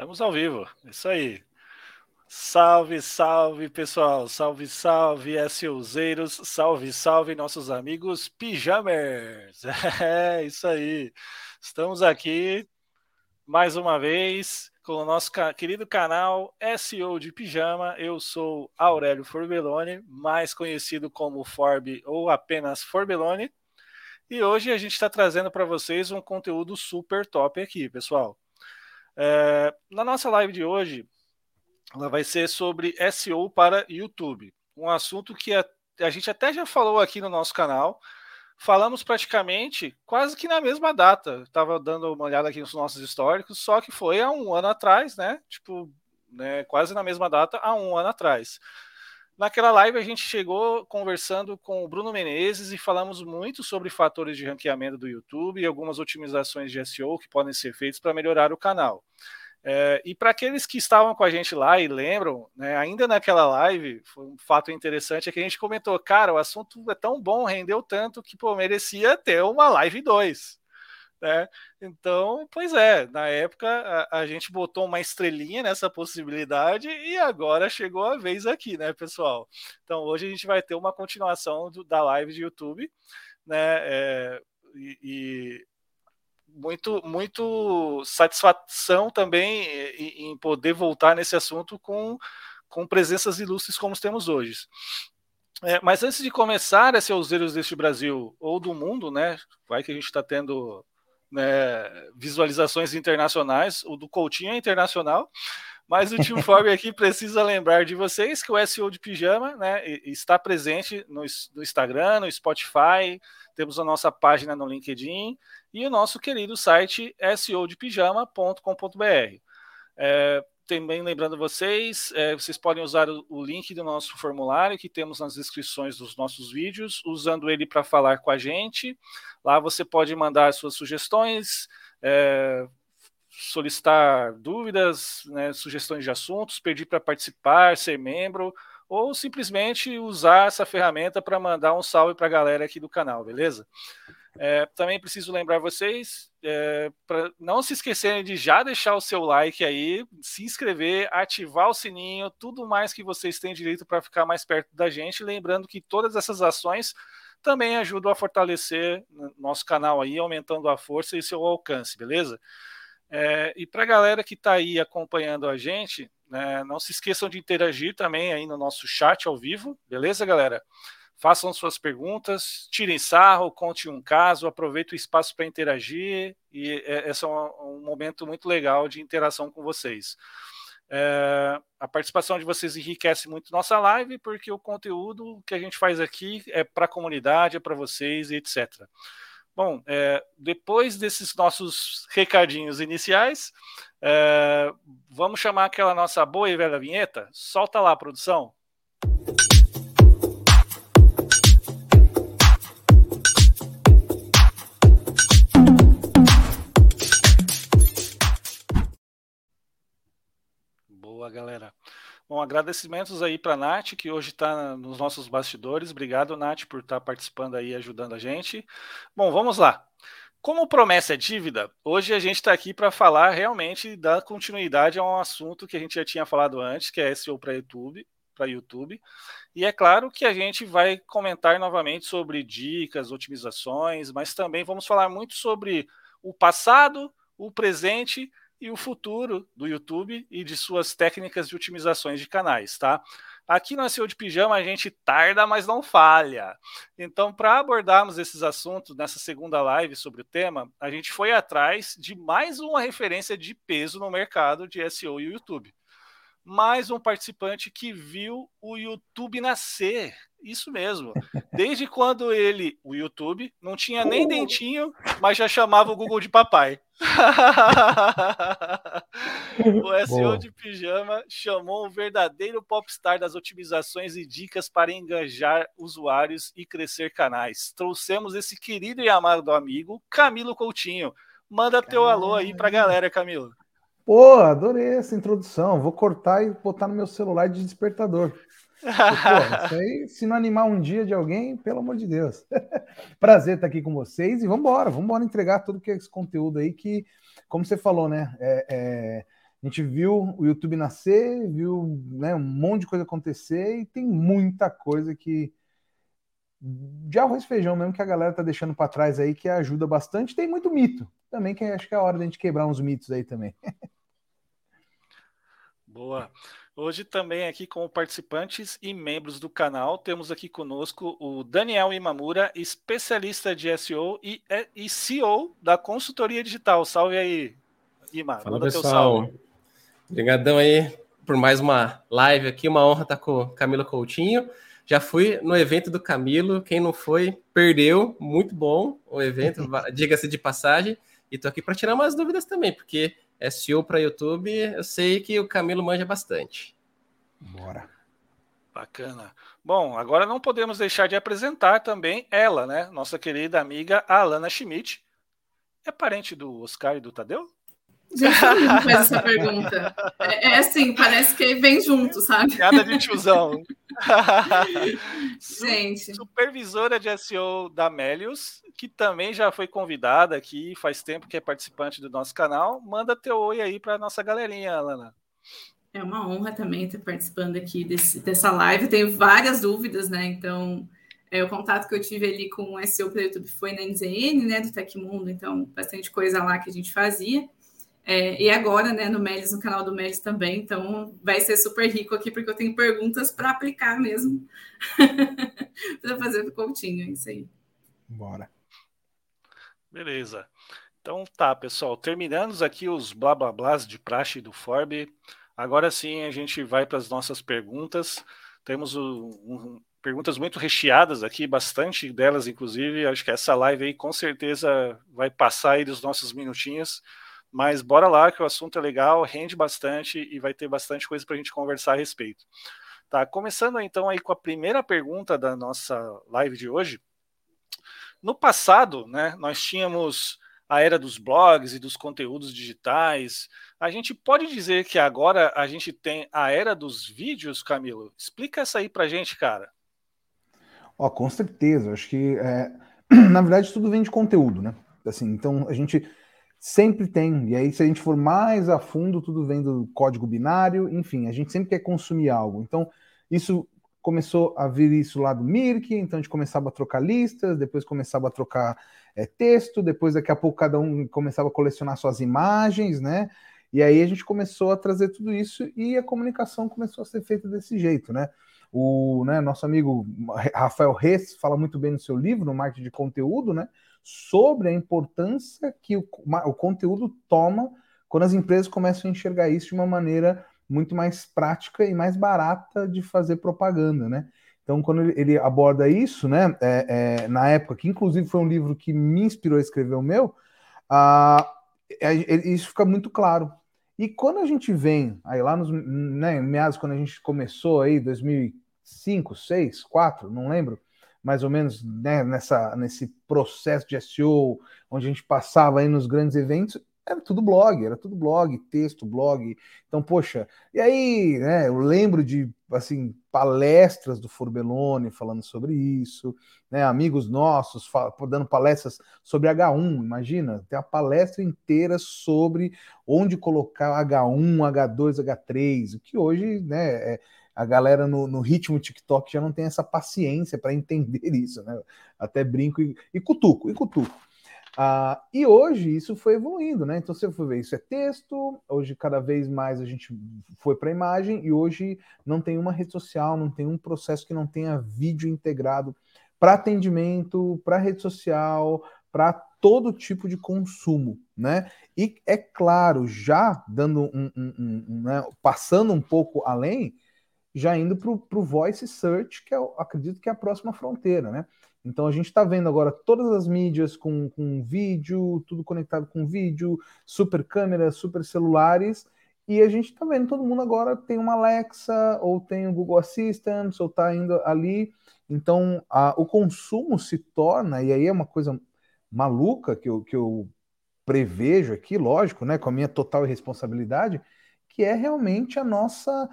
Estamos ao vivo, isso aí. Salve, salve, pessoal. Salve, salve, SUzeiros. Salve, salve, nossos amigos pijamers. É, isso aí. Estamos aqui mais uma vez com o nosso querido canal SEO de Pijama. Eu sou Aurélio Forbelone, mais conhecido como Forbe ou apenas Forbelone. E hoje a gente está trazendo para vocês um conteúdo super top aqui, pessoal. É, na nossa live de hoje, ela vai ser sobre SEO para YouTube, um assunto que a, a gente até já falou aqui no nosso canal. Falamos praticamente quase que na mesma data. Estava dando uma olhada aqui nos nossos históricos, só que foi há um ano atrás, né? Tipo, né, quase na mesma data, há um ano atrás. Naquela live a gente chegou conversando com o Bruno Menezes e falamos muito sobre fatores de ranqueamento do YouTube e algumas otimizações de SEO que podem ser feitas para melhorar o canal. É, e para aqueles que estavam com a gente lá e lembram, né, ainda naquela live, foi um fato interessante é que a gente comentou, cara, o assunto é tão bom, rendeu tanto que pô, merecia ter uma live 2. Né? Então, pois é, na época a, a, gente botou uma estrelinha nessa possibilidade e agora chegou a vez aqui, né, pessoal? Então, hoje a gente vai ter uma continuação do, da live de YouTube, né? É, e, e muito, muito satisfação também em, em poder voltar nesse assunto com, com presenças ilustres como temos hoje. É, mas antes de começar a ser os erros deste Brasil ou do mundo, né? Vai que a gente está tendo né, visualizações internacionais, o do Coutinho é internacional, mas o Team Form aqui precisa lembrar de vocês que o SEO de Pijama né, está presente no, no, Instagram, no Spotify, temos a nossa página no LinkedIn e o nosso querido site seodepijama.com.br. É, também lembrando vocês, é, vocês podem usar o, o, link do nosso formulário que temos nas descrições dos nossos vídeos, usando ele para falar com a gente. Lá você pode mandar suas sugestões, é, solicitar dúvidas, né, sugestões de assuntos, pedir para participar, ser membro, ou simplesmente usar essa ferramenta para mandar um salve para a galera aqui do canal, beleza? É, também preciso lembrar vocês é, para não se esquecerem de já deixar o seu like aí, se inscrever, ativar o sininho, tudo mais que vocês têm direito para ficar mais perto da gente. Lembrando que todas essas ações também ajudam a fortalecer nosso canal aí, aumentando a força e seu alcance, beleza? É, e para a galera que está aí acompanhando a gente, né, não se esqueçam de interagir também aí no nosso chat ao vivo, beleza, galera? Façam suas perguntas, tirem sarro, conte um caso, aproveite o espaço para interagir e é, esse é um, um, momento muito legal de interação com vocês. É, a participação de vocês enriquece muito nossa live, porque o conteúdo que a gente faz aqui é para a comunidade, é para vocês e etc. Bom, é, depois desses nossos recadinhos iniciais, é, vamos chamar aquela nossa boa e velha vinheta? Solta lá, produção. Galera. Bom, agradecimentos aí para a Nath, que hoje está nos nossos bastidores. Obrigado, Nath, por estar tá participando aí, ajudando a gente. Bom, vamos lá. Como promessa é dívida, hoje a gente está aqui para falar realmente da continuidade a um assunto que a gente já tinha falado antes, que é SEO para YouTube, para YouTube. E é claro que a gente vai comentar novamente sobre dicas, otimizações, mas também vamos falar muito sobre o passado, o presente e o futuro do YouTube e de suas técnicas de otimizações de canais, tá? Aqui no SEO de Pijama a gente tarda, mas não falha. Então, para abordarmos esses assuntos nessa segunda live sobre o tema, a gente foi atrás de mais uma referência de peso no mercado de SEO e YouTube. Mais um participante que viu o YouTube nascer. Isso mesmo. Desde quando ele, o YouTube, não tinha nem dentinho, mas já chamava o Google de papai. o SEO Boa. de pijama chamou um verdadeiro popstar das otimizações e dicas para engajar usuários e crescer canais. Trouxemos esse querido e amado amigo, Camilo Coutinho. Manda teu Caramba. alô aí pra galera, Camilo. Pô, adorei essa introdução. Vou cortar e botar no meu celular de despertador. Pô, isso aí, se não animar um dia de alguém, pelo amor de Deus. Prazer estar aqui com vocês e vamos embora, vamos embora entregar tudo que é esse conteúdo aí que, como você falou, né? É, é, A gente viu o YouTube nascer, viu né, um monte de coisa acontecer e tem muita coisa que de arroz e feijão mesmo que a galera tá deixando para trás aí que ajuda bastante. Tem muito mito também que acho que é a hora da gente quebrar uns mitos aí também. Boa. Hoje também aqui como participantes e membros do canal, temos aqui conosco o Daniel Imamura, especialista de SEO e, e CEO da consultoria digital. Salve aí, Ima. Fala pessoal. Obrigadão aí por mais uma live aqui. Uma honra estar com o Camilo Coutinho. Já fui no evento do Camilo. Quem não foi, perdeu. Muito bom o evento, diga-se de passagem. E tô aqui para tirar umas dúvidas também, porque SEO para YouTube, eu sei que o Camilo manja bastante. Bora. Bacana. Bom, agora não podemos deixar de apresentar também ela, né? Nossa querida amiga Alana Schmidt. É parente do Oscar e do Tadeu? Gente, todo mundo faz essa pergunta. É, é, assim, parece que vem junto, sabe? Piada de tiozão. Gente. Supervisora de SEO da Melius, que também já foi convidada aqui, faz tempo que é participante do nosso canal. Manda teu oi aí para nossa galerinha, Alana. É uma honra também estar participando aqui desse, dessa live. Tenho várias dúvidas, né? Então, é, o contato que eu tive ali com o SEO para o YouTube foi na NZN, né? Do Tecmundo, então, bastante coisa lá que a gente fazia. É, e agora, né, no Melis, no canal do Melis também, então vai ser super rico aqui, porque eu tenho perguntas para aplicar mesmo, para fazer o Coutinho, é isso aí. Bora. Beleza. Então tá, pessoal, terminamos aqui os blá blá blás de praxe do Forbe. Agora sim a gente vai para as nossas perguntas. Temos um, um, perguntas muito recheadas aqui, bastante delas, inclusive. Acho que essa live aí com certeza vai passar aí dos nossos minutinhos. Mas bora lá, que o assunto é legal, rende bastante e vai ter bastante coisa para a gente conversar a respeito. Tá, começando então aí com a primeira pergunta da nossa live de hoje. No passado, né, nós tínhamos a era dos blogs e dos conteúdos digitais. A gente pode dizer que agora a gente tem a era dos vídeos, Camilo? Explica essa aí para gente, cara. Ó, com certeza. Acho que, é... na verdade, tudo vem de conteúdo, né? Assim, então, a gente Sempre tem. E aí, se a gente for mais a fundo, tudo vem do código binário, enfim, a gente sempre quer consumir algo. Então, isso começou a vir isso lá do Mirk, então a gente começava a trocar listas, depois começava a trocar é, texto, depois daqui a pouco cada um começava a colecionar suas imagens, né? E aí a gente começou a trazer tudo isso e a comunicação começou a ser feita desse jeito, né? O né, nosso amigo Rafael Reis fala muito bem no seu livro, no Marketing de Conteúdo, né? Sobre a importância que o, o conteúdo toma quando as empresas começam a enxergar isso de uma maneira muito mais prática e mais barata de fazer propaganda, né? Então, quando ele, aborda isso, né, é, é, na época, que inclusive foi um livro que me inspirou a escrever o meu, uh, é, isso fica muito claro. E quando a gente vem, aí lá nos né, meados, quando a gente começou aí, 2005, 6, 4, não lembro, mais ou menos né, nessa, nesse processo de SEO, onde a gente passava aí nos grandes eventos, era tudo blog, era tudo blog, texto, blog. Então, poxa, e aí, né, eu lembro de assim palestras do Forbelone falando sobre isso, né, amigos nossos dando palestras sobre H1, imagina, tem a palestra inteira sobre onde colocar H1, H2, H3, o que hoje, né, é, a galera no, no, ritmo TikTok já não tem essa paciência para entender isso, né? Até brinco e, e cutuco, e cutuco. Ah, e hoje isso foi evoluindo, né? Então você for ver, isso é texto, hoje cada vez mais a gente foi para imagem e hoje não tem uma rede social, não tem um processo que não tenha vídeo integrado para atendimento, para rede social, para todo tipo de consumo, né? E é claro, já dando um, um, um, um né, passando um pouco além, já indo para o voice search, que eu acredito que é a próxima fronteira, né? Então a gente está vendo agora todas as mídias com, com vídeo, tudo conectado com vídeo, super câmeras, super celulares, e a gente está vendo todo mundo agora tem uma Alexa, ou tem o Google Assistant, ou está indo ali. Então a, o consumo se torna, e aí é uma coisa maluca que eu, que eu prevejo aqui, lógico, né, com a minha total irresponsabilidade, que é realmente a nossa,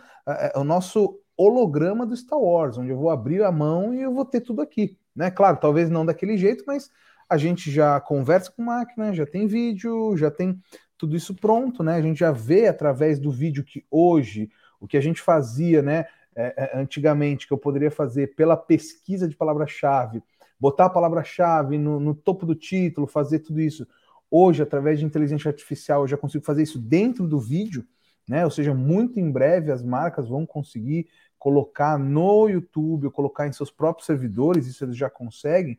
o nosso holograma do Star Wars, onde eu vou abrir a mão e eu vou ter tudo aqui. Né? Claro, talvez não daquele jeito, mas a gente já conversa com máquina, já tem vídeo, já tem tudo isso pronto, né? A gente já vê através do vídeo que hoje, o que a gente fazia, né? É, é, antigamente, que eu poderia fazer pela pesquisa de palavra-chave, botar a palavra-chave no, no, topo do título, fazer tudo isso. Hoje, através de inteligência artificial, eu já consigo fazer isso dentro do vídeo, né? Ou seja, muito em breve as marcas vão conseguir colocar no YouTube, ou colocar em seus próprios servidores, isso eles já conseguem,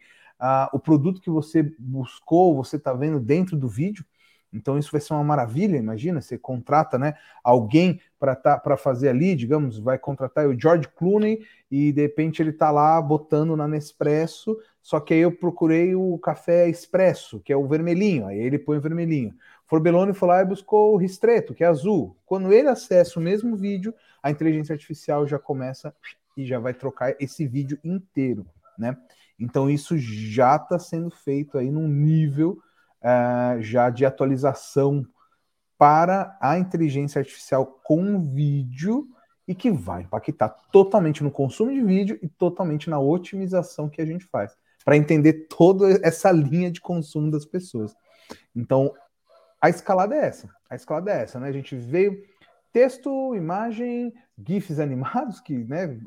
o produto que você buscou, você está vendo dentro do vídeo. Então isso vai ser uma maravilha, imagina, você contrata né, alguém para tá, fazer ali, digamos, vai contratar o George Clooney e de repente ele está lá botando na Nespresso, só que aí eu procurei o café expresso, que é o vermelhinho, aí ele põe o vermelhinho. Forbelone foi lá e buscou o ristreto, que é azul. Quando ele acessa o mesmo vídeo, a inteligência artificial já começa e já vai trocar esse vídeo inteiro, né? Então isso já está sendo feito aí num nível uh, já de atualização para a inteligência artificial com vídeo e que vai impactar totalmente no consumo de vídeo e totalmente na otimização que a gente faz, para entender toda essa linha de consumo das pessoas. Então, a escalada é essa. A escalada é essa, né? A gente veio texto, imagem, GIFs animados, que né,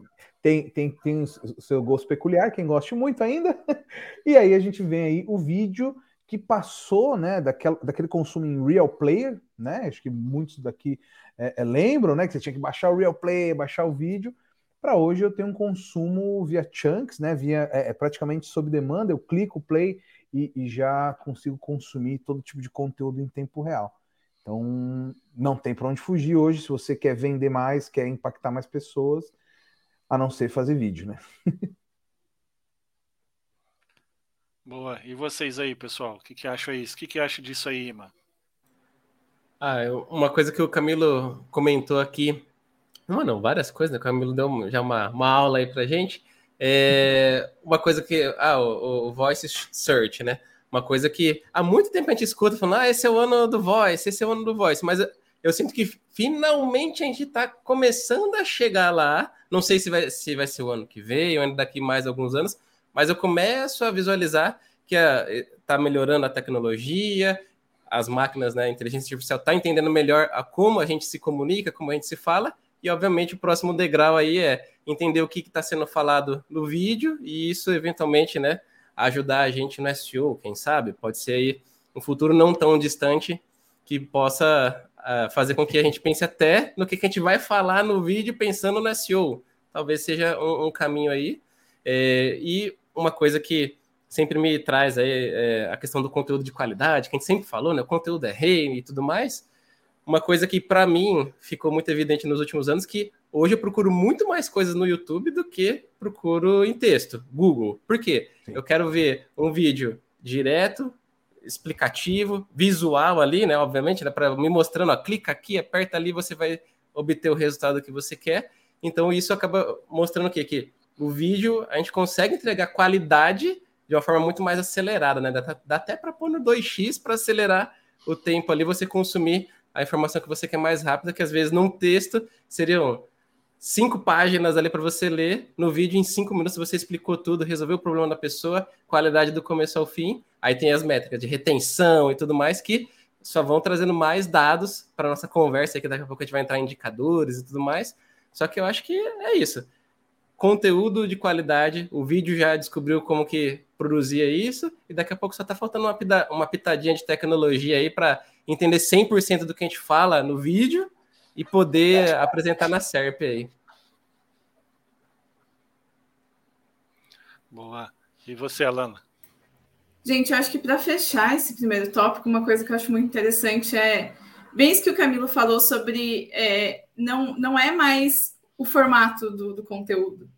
tem, tem, tem o seu gosto peculiar, quem goste muito ainda. e aí a gente vem aí o vídeo que passou né, daquela, daquele consumo em Real Player, né? Acho que muitos daqui é, é, lembram né, que você tinha que baixar o Real Player, baixar o vídeo. Para hoje eu tenho um consumo via chunks, né? Via é, é praticamente sob demanda, eu clico play e, e, já consigo consumir todo tipo de conteúdo em tempo real. Então não tem para onde fugir hoje. Se você quer vender mais, quer impactar mais pessoas, a não ser fazer vídeo, né? Boa. E vocês aí, pessoal? O que, que acham isso? O que, que acha disso aí, mano? Ah, uma coisa que o Camilo comentou aqui. Uma não, várias coisas, né? O Camilo deu já uma, uma aula aí pra gente. É, uma coisa que. Ah, o, o, Voice Search, né? Uma coisa que há muito tempo a gente escuta falando, ah, esse é o ano do Voice, esse é o ano do Voice. Mas eu, sinto que finalmente a gente está começando a chegar lá. Não sei se vai, se vai ser o ano que vem ou ainda daqui mais alguns anos, mas eu começo a visualizar que está melhorando a tecnologia, as máquinas, né, a inteligência artificial está entendendo melhor a como a gente se comunica, como a gente se fala, e obviamente o próximo degrau aí é entender o que está sendo falado no vídeo e isso eventualmente, né, ajudar a gente no SEO, quem sabe, pode ser aí um futuro não tão distante que possa uh, fazer com que a gente pense até no que, que, a gente vai falar no vídeo pensando no SEO. Talvez seja um, um caminho aí. É, e uma coisa que sempre me traz aí é a questão do conteúdo de qualidade, que a gente sempre falou, né? O conteúdo é rei e tudo mais. Uma coisa que para mim ficou muito evidente nos últimos anos que hoje eu procuro muito mais coisas no YouTube do que procuro em texto, Google. Por quê? Sim. Eu quero ver um vídeo direto, explicativo, visual ali, né? Obviamente, né? Para me mostrando, ó, clica aqui, aperta ali, você vai obter o resultado que você quer. Então isso acaba mostrando o quê? Que o vídeo a gente consegue entregar qualidade de uma forma muito mais acelerada, né? Dá, dá até para pôr no 2x para acelerar o tempo ali, você consumir a informação que você quer mais rápida, que às vezes num texto seriam cinco páginas ali para você ler. No vídeo, em cinco minutos, você explicou tudo, resolveu o problema da pessoa, qualidade do começo ao fim. Aí tem as métricas de retenção e tudo mais que só vão trazendo mais dados para nossa conversa, que daqui a pouco a gente vai entrar em indicadores e tudo mais. Só que eu acho que é isso conteúdo de qualidade. O vídeo já descobriu como que produzia isso, e daqui a pouco só está faltando uma, uma pitadinha de tecnologia aí para entender 100% do que a gente fala no vídeo e poder apresentar na SERP aí. Boa. E você, Alana? Gente, eu acho que para fechar esse primeiro tópico, uma coisa que eu acho muito interessante é bem isso que o Camilo falou sobre é, não, não é mais o formato do, do conteúdo.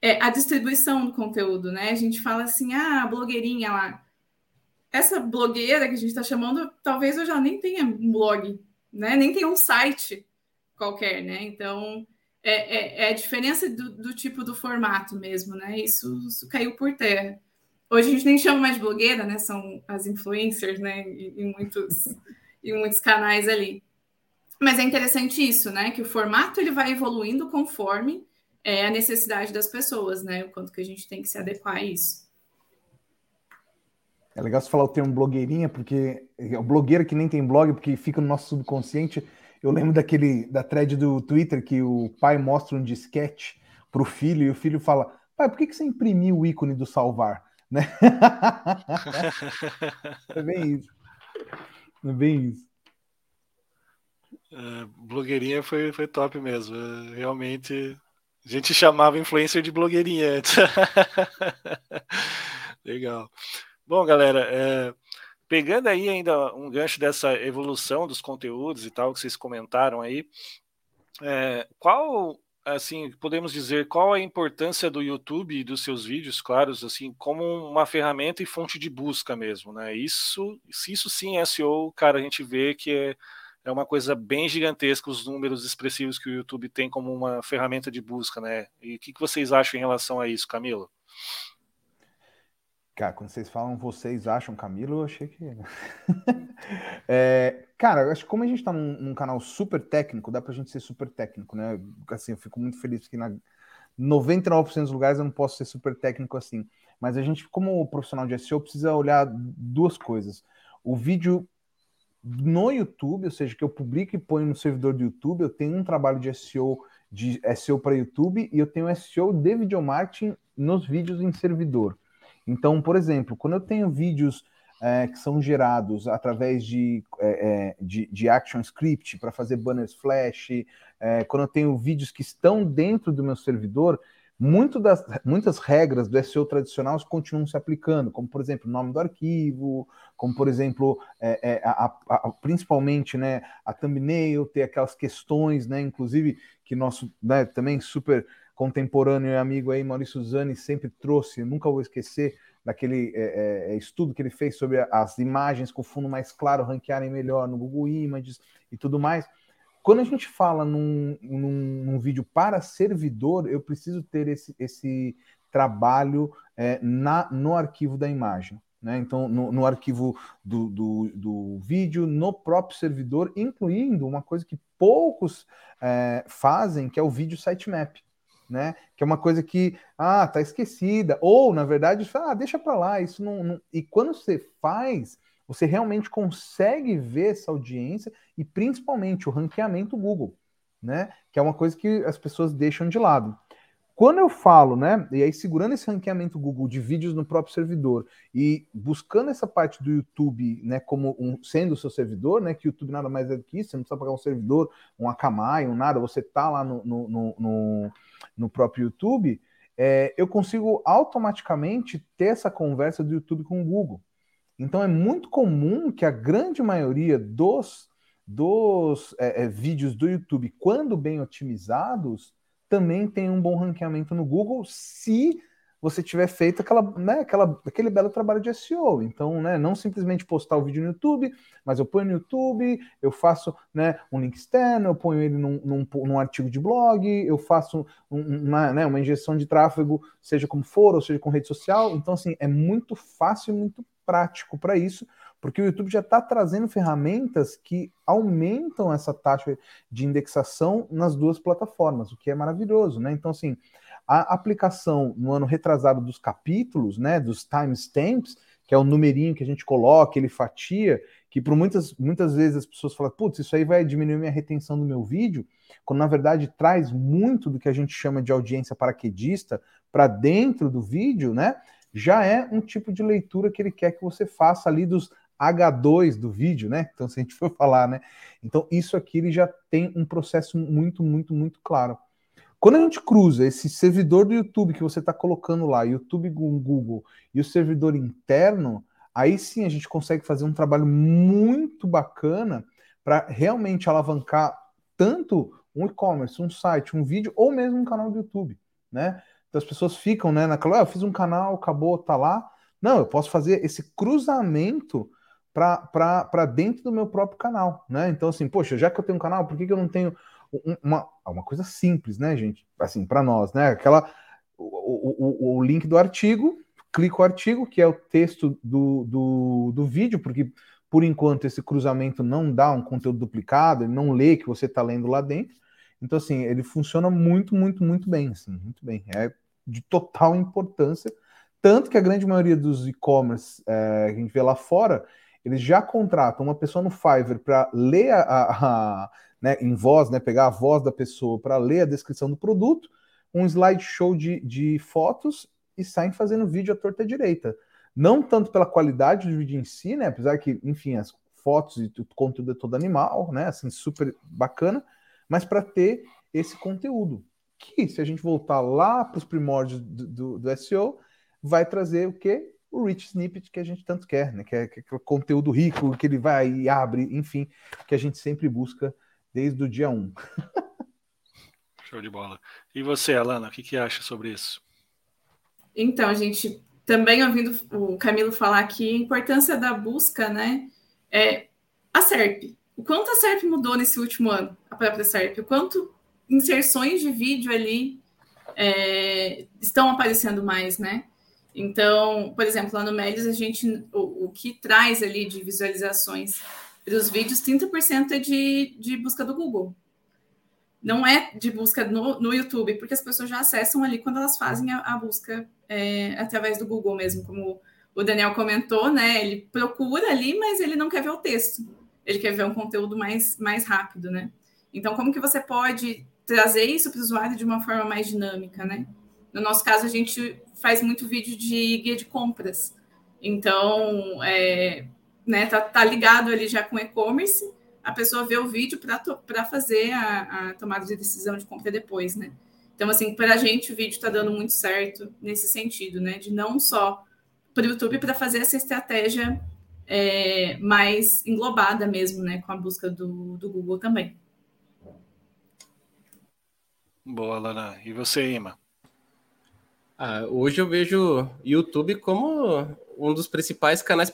É, a distribuição do conteúdo, né? A gente fala assim, ah, a blogueirinha lá. Essa blogueira que a gente está chamando, talvez eu já nem tenha um blog, né? Nem tenha um site qualquer, né? Então, é, é, é a diferença do, do, tipo do formato mesmo, né? Isso, isso, caiu por terra. Hoje a gente nem chama mais de blogueira, né? São as influencers, né? Em, muitos, em muitos canais ali. Mas é interessante isso, né? Que o formato ele vai evoluindo conforme é, a necessidade das pessoas, né? O quanto que a gente tem que se adequar a isso. É legal você falar o termo blogueirinha, porque é o blogueiro que nem tem blog, porque fica no nosso subconsciente. Eu lembro daquele da thread do Twitter que o pai mostra um disquete o filho e o filho fala: pai, por que, que você imprimiu o ícone do salvar? Né? é bem isso. É bem isso. É, blogueirinha foi, foi top mesmo. É, realmente, a gente chamava influencer de blogueirinha antes. Legal. Bom, galera, é, pegando aí ainda um gancho dessa evolução dos conteúdos e tal que vocês comentaram aí, é, qual assim, podemos dizer qual a importância do YouTube e dos seus vídeos, claros, assim, como uma ferramenta e fonte de busca mesmo, né? Isso, se isso sim é SEO, cara, a gente vê que é, é uma coisa bem gigantesca os números expressivos que o YouTube tem como uma ferramenta de busca, né? E o que, que vocês acham em relação a isso, Camilo? Cara, quando vocês falam vocês acham Camilo, eu achei que. é, cara, acho que como a gente tá num, num, canal super técnico, dá pra gente ser super técnico, né? Assim, eu fico muito feliz que na 99% dos lugares eu não posso ser super técnico assim. Mas a gente, como profissional de SEO, precisa olhar duas coisas. O vídeo no YouTube, ou seja, que eu publico e ponho no servidor do YouTube, eu tenho um trabalho de SEO de SEO para YouTube e eu tenho SEO de video marketing nos vídeos em servidor. Então, por exemplo, quando eu tenho vídeos é, que são gerados através de, é, é de, de, Action Script para fazer banners flash, é, quando eu tenho vídeos que estão dentro do meu servidor, muito das, muitas regras do SEO tradicional continuam se aplicando, como por exemplo o nome do arquivo, como por exemplo é, é, a, a, a, principalmente né, a thumbnail, ter aquelas questões, né, inclusive que nosso né, também super contemporâneo e amigo aí, Maurício Zani, sempre trouxe, nunca vou esquecer, daquele é, é, é, estudo que ele fez sobre as imagens com fundo mais claro ranquearem melhor no Google Images e tudo mais. Quando a gente fala num, num, num vídeo para servidor, eu preciso ter esse, esse trabalho é, na, no arquivo da imagem. Né? Então, no, no arquivo do, do, do, vídeo, no próprio servidor, incluindo uma coisa que poucos é, fazem, que é o vídeo sitemap né? Que é uma coisa que, ah, tá esquecida. Ou, na verdade, ah, deixa para lá, isso não, não, E quando você faz, você realmente consegue ver essa audiência e principalmente o ranqueamento Google, né? Que é uma coisa que as pessoas deixam de lado. Quando eu falo, né, e aí segurando esse ranqueamento Google de vídeos no próprio servidor e buscando essa parte do YouTube, né, como um, sendo o seu servidor, né, que o YouTube nada mais é do que isso, você não precisa pagar um servidor, um Akamai, um nada, você tá lá no, no, no, no próprio YouTube, é, eu consigo automaticamente ter essa conversa do YouTube com o Google. Então é muito comum que a grande maioria dos, dos é, é, vídeos do YouTube, quando bem otimizados, também tem um bom ranqueamento no Google se você tiver feito aquela, né, aquela, aquele belo trabalho de SEO. Então, né, não simplesmente postar o vídeo no YouTube, mas eu ponho no YouTube, eu faço né, um link externo, eu ponho ele num, num, num artigo de blog, eu faço uma, né, uma injeção de tráfego, seja como for, ou seja com rede social. Então, assim, é muito fácil e muito prático para isso, porque o YouTube já está trazendo ferramentas que aumentam essa taxa de indexação nas duas plataformas, o que é maravilhoso, né? Então, assim, a aplicação no ano retrasado dos capítulos, né, dos timestamps, que é o numerinho que a gente coloca, ele fatia, que por muitas, muitas vezes as pessoas falam, putz, isso aí vai diminuir minha retenção do meu vídeo, quando na verdade traz muito do que a gente chama de audiência paraquedista para dentro do vídeo, né? Já é um tipo de leitura que ele quer que você faça ali dos H2 do vídeo, né? Então, se a gente for falar, né? Então, isso aqui ele já tem um processo muito, muito, muito claro. Quando a gente cruza esse servidor do YouTube que você está colocando lá, YouTube com Google, e o servidor interno, aí sim a gente consegue fazer um trabalho muito bacana para realmente alavancar tanto um e-commerce, um site, um vídeo, ou mesmo um canal do YouTube, né? Então as pessoas ficam, né, naquela, ah, eu fiz um canal, acabou, tá lá. Não, eu posso fazer esse cruzamento para dentro do meu próprio canal, né? Então, assim, poxa, já que eu tenho um canal, por que, que eu não tenho uma, uma coisa simples, né, gente? Assim, para nós, né? Aquela o, o, o, link do artigo, clico o artigo, que é o texto do, do, do vídeo, porque por enquanto esse cruzamento não dá um conteúdo duplicado, ele não lê que você está lendo lá dentro. Então, assim, ele funciona muito, muito, muito bem, assim, muito bem. É de total importância Tanto que a grande maioria dos e-commerce é, que a gente vê lá fora, eles já contratam uma pessoa no Fiverr para ler a, a, a né, em voz, né, pegar a voz da pessoa para ler a descrição do produto, um slideshow de, de fotos e saem fazendo vídeo à torta direita. Não tanto pela qualidade do vídeo em si, né, apesar que, enfim, as fotos e o conteúdo é todo animal, né, assim, super bacana, mas para ter esse conteúdo. Que, se a gente voltar lá para os primórdios do, do, do SEO, vai trazer o que? O rich snippet que a gente tanto quer, né? Que é, que é conteúdo rico, que ele vai e abre, enfim, que a gente sempre busca desde o dia 1. Show de bola. E você, Alana, o que, que acha sobre isso? Então, a gente também ouvindo o Camilo falar aqui, a importância da busca, né? É a SERP. O quanto a SERP mudou nesse último ano, a própria SERP, o quanto inserções de vídeo ali é, estão aparecendo mais, né? Então, por exemplo, lá no Médios, a gente, o, o que traz ali de visualizações dos vídeos, 30% é de, de busca do Google. Não é de busca no, no YouTube, porque as pessoas já acessam ali quando elas fazem a, a busca é, através do Google mesmo, como o Daniel comentou, né? Ele procura ali, mas ele não quer ver o texto. Ele quer ver um conteúdo mais, mais rápido, né? Então, como que você pode trazer isso para o usuário de uma forma mais dinâmica, né? No nosso caso, a gente faz muito vídeo de guia de compras. Então, é, né, tá, tá ligado ali já com e-commerce, a pessoa vê o vídeo para fazer a, a, tomada de decisão de compra depois, né? Então, assim, para a gente o vídeo está dando muito certo nesse sentido, né? De não só para o YouTube para fazer essa estratégia é, mais englobada mesmo, né? Com a busca do, do Google também. Boa, Lana. E você, Ima? Ah, hoje eu vejo YouTube como um dos principais canais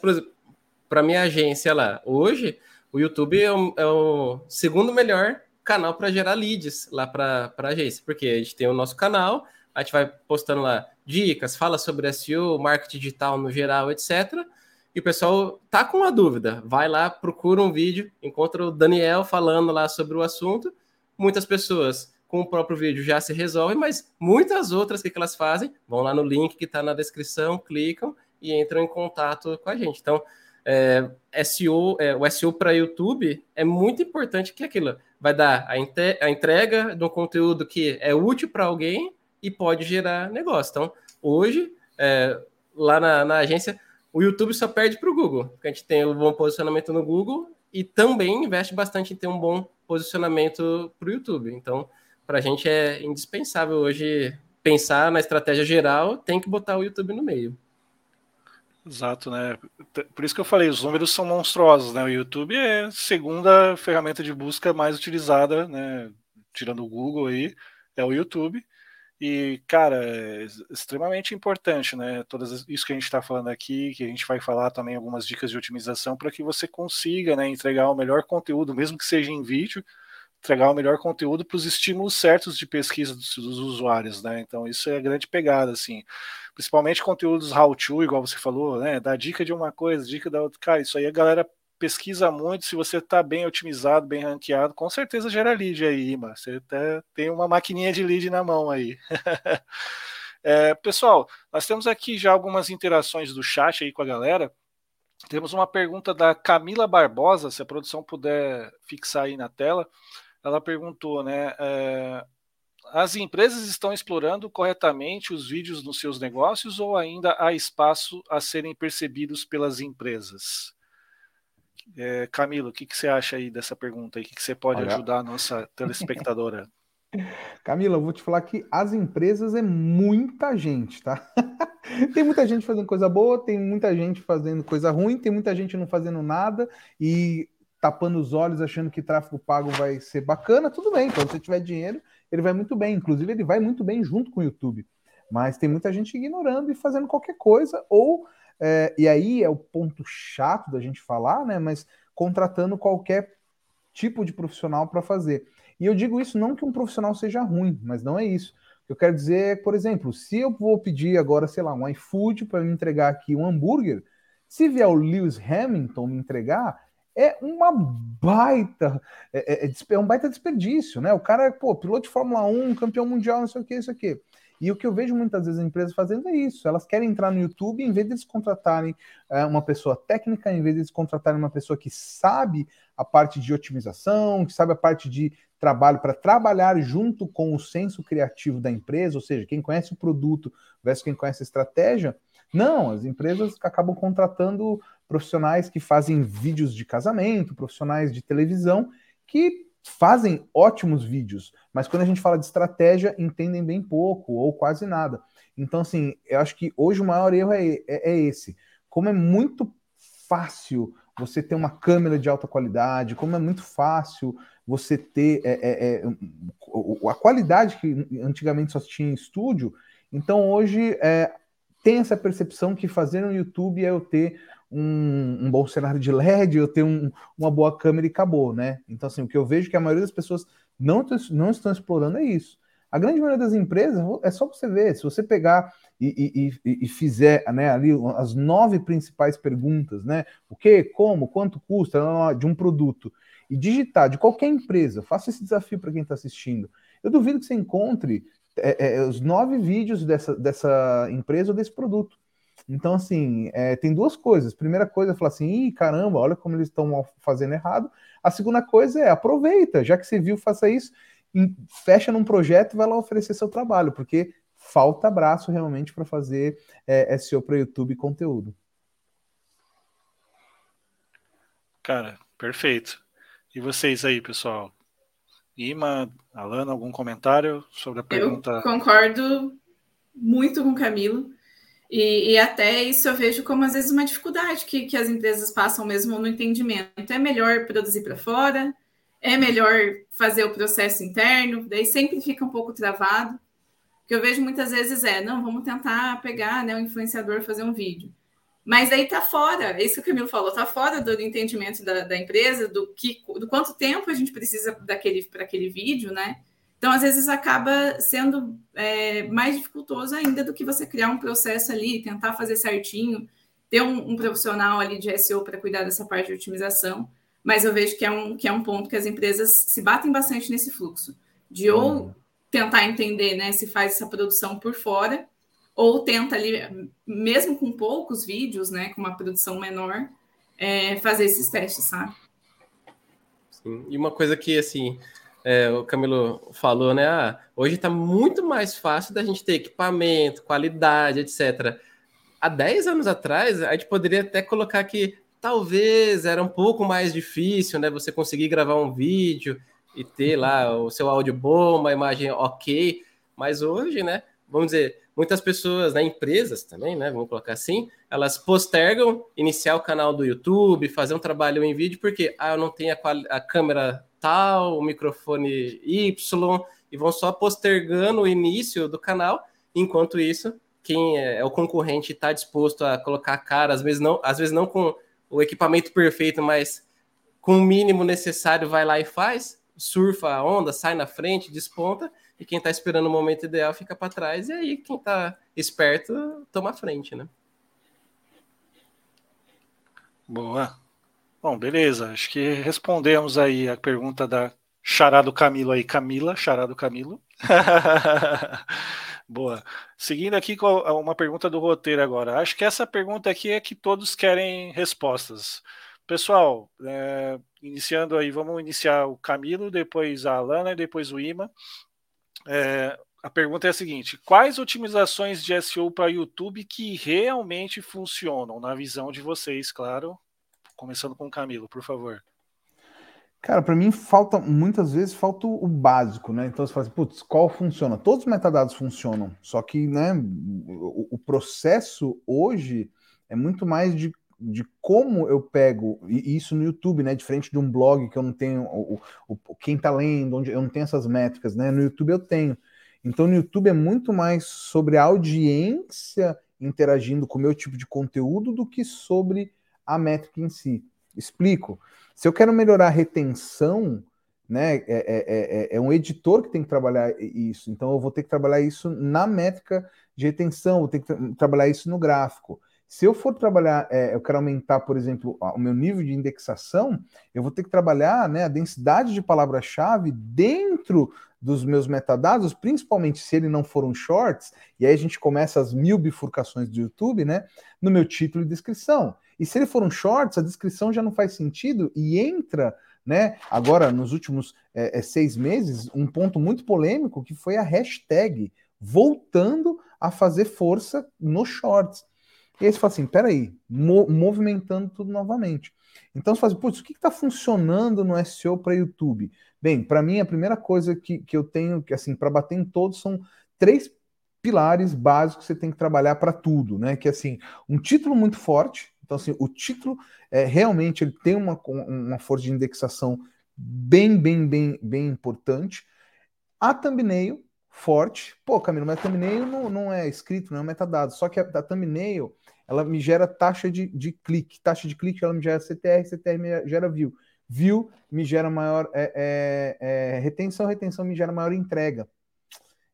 para minha agência lá. Hoje, o YouTube é o, é o segundo melhor canal para gerar leads lá para a agência, porque a gente tem o nosso canal, a gente vai postando lá dicas, fala sobre SEO, marketing digital no geral, etc. E o pessoal tá com uma dúvida, vai lá, procura um vídeo, encontra o Daniel falando lá sobre o assunto. Muitas pessoas com o próprio vídeo já se resolve, mas muitas outras que, que elas fazem vão lá no link que está na descrição, clicam e entram em contato com a gente. Então, é, SEO, é, o SEO para YouTube é muito importante que aquilo vai dar a, a entrega de um conteúdo que é útil para alguém e pode gerar negócio. Então, hoje, é, lá na, na, agência, o YouTube só perde para o Google, porque a gente tem um bom posicionamento no Google e também investe bastante em ter um bom posicionamento para o YouTube. Então, para a gente é indispensável hoje pensar na estratégia geral, tem que botar o YouTube no meio. Exato, né? Por isso que eu falei, os números são monstruosos, né? O YouTube é a segunda ferramenta de busca mais utilizada, né? Tirando o Google aí, é o YouTube. E, cara, é extremamente importante, né? Todas isso que a gente está falando aqui, que a gente vai falar também algumas dicas de otimização para que você consiga, né, entregar o melhor conteúdo, mesmo que seja em vídeo, entregar o melhor conteúdo para os estímulos certos de pesquisa dos, dos, usuários, né? Então isso é a grande pegada, assim. Principalmente conteúdos how-to, igual você falou, né? Dar dica de uma coisa, dica da outra. Cara, isso aí a galera pesquisa muito. Se você está bem otimizado, bem ranqueado, com certeza gera lead aí, mas você até tem uma maquininha de lead na mão aí. é, pessoal, nós temos aqui já algumas interações do chat aí com a galera. Temos uma pergunta da Camila Barbosa, se a produção puder fixar aí na tela ela perguntou, né? É, as empresas estão explorando corretamente os vídeos nos seus negócios ou ainda há espaço a serem percebidos pelas empresas? É, Camilo, o que, que, você acha aí dessa pergunta? O que, que você pode Olha. ajudar a nossa telespectadora? Camila, eu vou te falar que as empresas é muita gente, tá? tem muita gente fazendo coisa boa, tem muita gente fazendo coisa ruim, tem muita gente não fazendo nada e tapando os olhos, achando que tráfego pago vai ser bacana, tudo bem. Quando você tiver dinheiro, ele vai muito bem. Inclusive, ele vai muito bem junto com o YouTube. Mas tem muita gente ignorando e fazendo qualquer coisa, ou, é, e aí é o ponto chato da gente falar, né? Mas contratando qualquer tipo de profissional para fazer. E eu digo isso não que um profissional seja ruim, mas não é isso. O que eu quero dizer é, por exemplo, se eu vou pedir agora, sei lá, um iFood para me entregar aqui um hambúrguer, se vier o Lewis Hamilton me entregar, é uma baita, é, é, é, é, um baita desperdício, né? O cara, pô, piloto de Fórmula 1, campeão mundial, não sei o que, isso aqui. E o que eu vejo muitas vezes as empresas fazendo é isso. Elas querem entrar no YouTube, em vez de eles contratarem é, uma pessoa técnica, em vez de eles contratarem uma pessoa que sabe a parte de otimização, que sabe a parte de trabalho para trabalhar junto com o senso criativo da empresa, ou seja, quem conhece o produto versus quem conhece a estratégia. Não, as empresas acabam contratando profissionais que fazem vídeos de casamento, profissionais de televisão, que fazem ótimos vídeos, mas quando a gente fala de estratégia, entendem bem pouco ou quase nada. Então, assim, eu acho que hoje o maior erro é, é, é esse. Como é muito fácil você ter uma câmera de alta qualidade, como é muito fácil você ter é, é, é a qualidade que antigamente só tinha em estúdio. Então, hoje é, tem essa percepção que fazer no YouTube é eu ter um, um, bom cenário de LED, eu tenho um, uma boa câmera e acabou, né? Então, assim, o que eu vejo que a maioria das pessoas não, não estão explorando é isso. A grande maioria das empresas, é só você ver, se você pegar e, e, e, fizer né, ali as nove principais perguntas, né? O que, como, quanto custa de um produto, e digitar de qualquer empresa, faça esse desafio para quem está assistindo. Eu duvido que você encontre é, é, os nove vídeos dessa, dessa empresa ou desse produto. Então, assim, é, tem duas coisas. Primeira coisa é falar assim, Ih, caramba, olha como eles estão fazendo errado. A segunda coisa é aproveita, já que você viu, faça isso, fecha num projeto e vai lá oferecer seu trabalho, porque falta braço realmente para fazer é, SEO para YouTube conteúdo. Cara, perfeito. E vocês aí, pessoal? Ima, Alana, algum comentário sobre a pergunta? Eu concordo muito com o Camilo. E, e, até isso eu vejo como às vezes uma dificuldade que, que as empresas passam mesmo no entendimento. É melhor produzir para fora, é melhor fazer o processo interno, daí sempre fica um pouco travado. O que eu vejo muitas vezes é, não, vamos tentar pegar né, o influenciador fazer um vídeo. Mas aí está fora, é isso que o Camilo falou, está fora do, entendimento da, da, empresa, do que do quanto tempo a gente precisa daquele para aquele vídeo, né? Então, às vezes, acaba sendo é, mais dificultoso ainda do que você criar um processo ali, tentar fazer certinho, ter um, um profissional ali de SEO para cuidar dessa parte de otimização. Mas eu vejo que é, um, que é um ponto que as empresas se batem bastante nesse fluxo, de ou uhum. tentar entender né, se faz essa produção por fora, ou tenta ali, mesmo com poucos vídeos, né, com uma produção menor, é, fazer esses testes, sabe? Sim. E uma coisa que, assim, é, o Camilo falou, né? Ah, hoje está muito mais fácil da gente ter equipamento, qualidade, etc. Há 10 anos atrás, a gente poderia até colocar que talvez era um pouco mais difícil, né? Você conseguir gravar um vídeo e ter lá o seu áudio bom, uma imagem ok. Mas hoje, né? Vamos dizer, muitas pessoas, né, empresas também, né? Vamos colocar assim, elas postergam iniciar o canal do YouTube, fazer um trabalho em vídeo, porque ah, eu não tenho a, a câmera tal, o microfone Y, e vão só postergando o início do canal. Enquanto isso, quem é, é o concorrente está disposto a colocar a cara, às vezes não, às vezes não com o equipamento perfeito, mas com o mínimo necessário vai lá e faz, surfa a onda, sai na frente, desponta, e quem está esperando o momento ideal fica para trás, e aí quem está esperto toma a frente, né? Boa. Bom, beleza. Acho que respondemos aí a pergunta da Chará do Camilo aí. Camila, Chará do Camilo. Boa. Seguindo aqui com uma pergunta do roteiro agora. Acho que essa pergunta aqui é que todos querem respostas. Pessoal, é, iniciando aí, vamos iniciar o Camilo, depois a Alana e depois o Ima. É, a pergunta é a seguinte: quais otimizações de SEO para YouTube que realmente funcionam, na visão de vocês, claro, Começando com o Camilo, por favor. Cara, para mim falta, muitas vezes falta o básico, né? Então você fala assim, putz, qual funciona? Todos os metadados funcionam, só que, né, o, o processo hoje é muito mais de, de como eu pego, e isso no YouTube, né, diferente de um blog que eu não tenho, o, o, quem tá lendo, onde eu não tenho essas métricas, né? No YouTube eu tenho. Então no YouTube é muito mais sobre a audiência interagindo com o meu tipo de conteúdo do que sobre a métrica em si. Explico. Se eu quero melhorar a retenção, né, é, é, é, é, um editor que tem que trabalhar isso. Então eu vou ter que trabalhar isso na métrica de retenção, vou ter que tra trabalhar isso no gráfico. Se eu for trabalhar, é, eu quero aumentar, por exemplo, o meu nível de indexação, eu vou ter que trabalhar né, a densidade de palavra-chave dentro dos meus metadados, principalmente se ele não for um shorts, e aí a gente começa as mil bifurcações do YouTube, né? No meu título e descrição. E se ele for um shorts, a descrição já não faz sentido e entra, né? Agora, nos últimos é, é, seis meses, um ponto muito polêmico que foi a hashtag voltando a fazer força nos shorts. E aí você fala assim: peraí, mo movimentando tudo novamente. Então você fala assim, putz, o que está funcionando no SEO para YouTube? Bem, para mim a primeira coisa que, que eu tenho, que assim, para bater em todos, são três pilares básicos que você tem que trabalhar para tudo, né? Que assim, um título muito forte. Então, assim, o título é, realmente ele tem uma, uma força de indexação bem, bem, bem, bem importante. A thumbnail forte. Pô, Camilo, mas a thumbnail não, não é escrito, não é metadado. Só que a, a thumbnail ela me gera taxa de, de clique. Taxa de clique ela me gera CTR, CTR me gera view. View me gera maior é, é, é, retenção, retenção me gera maior entrega.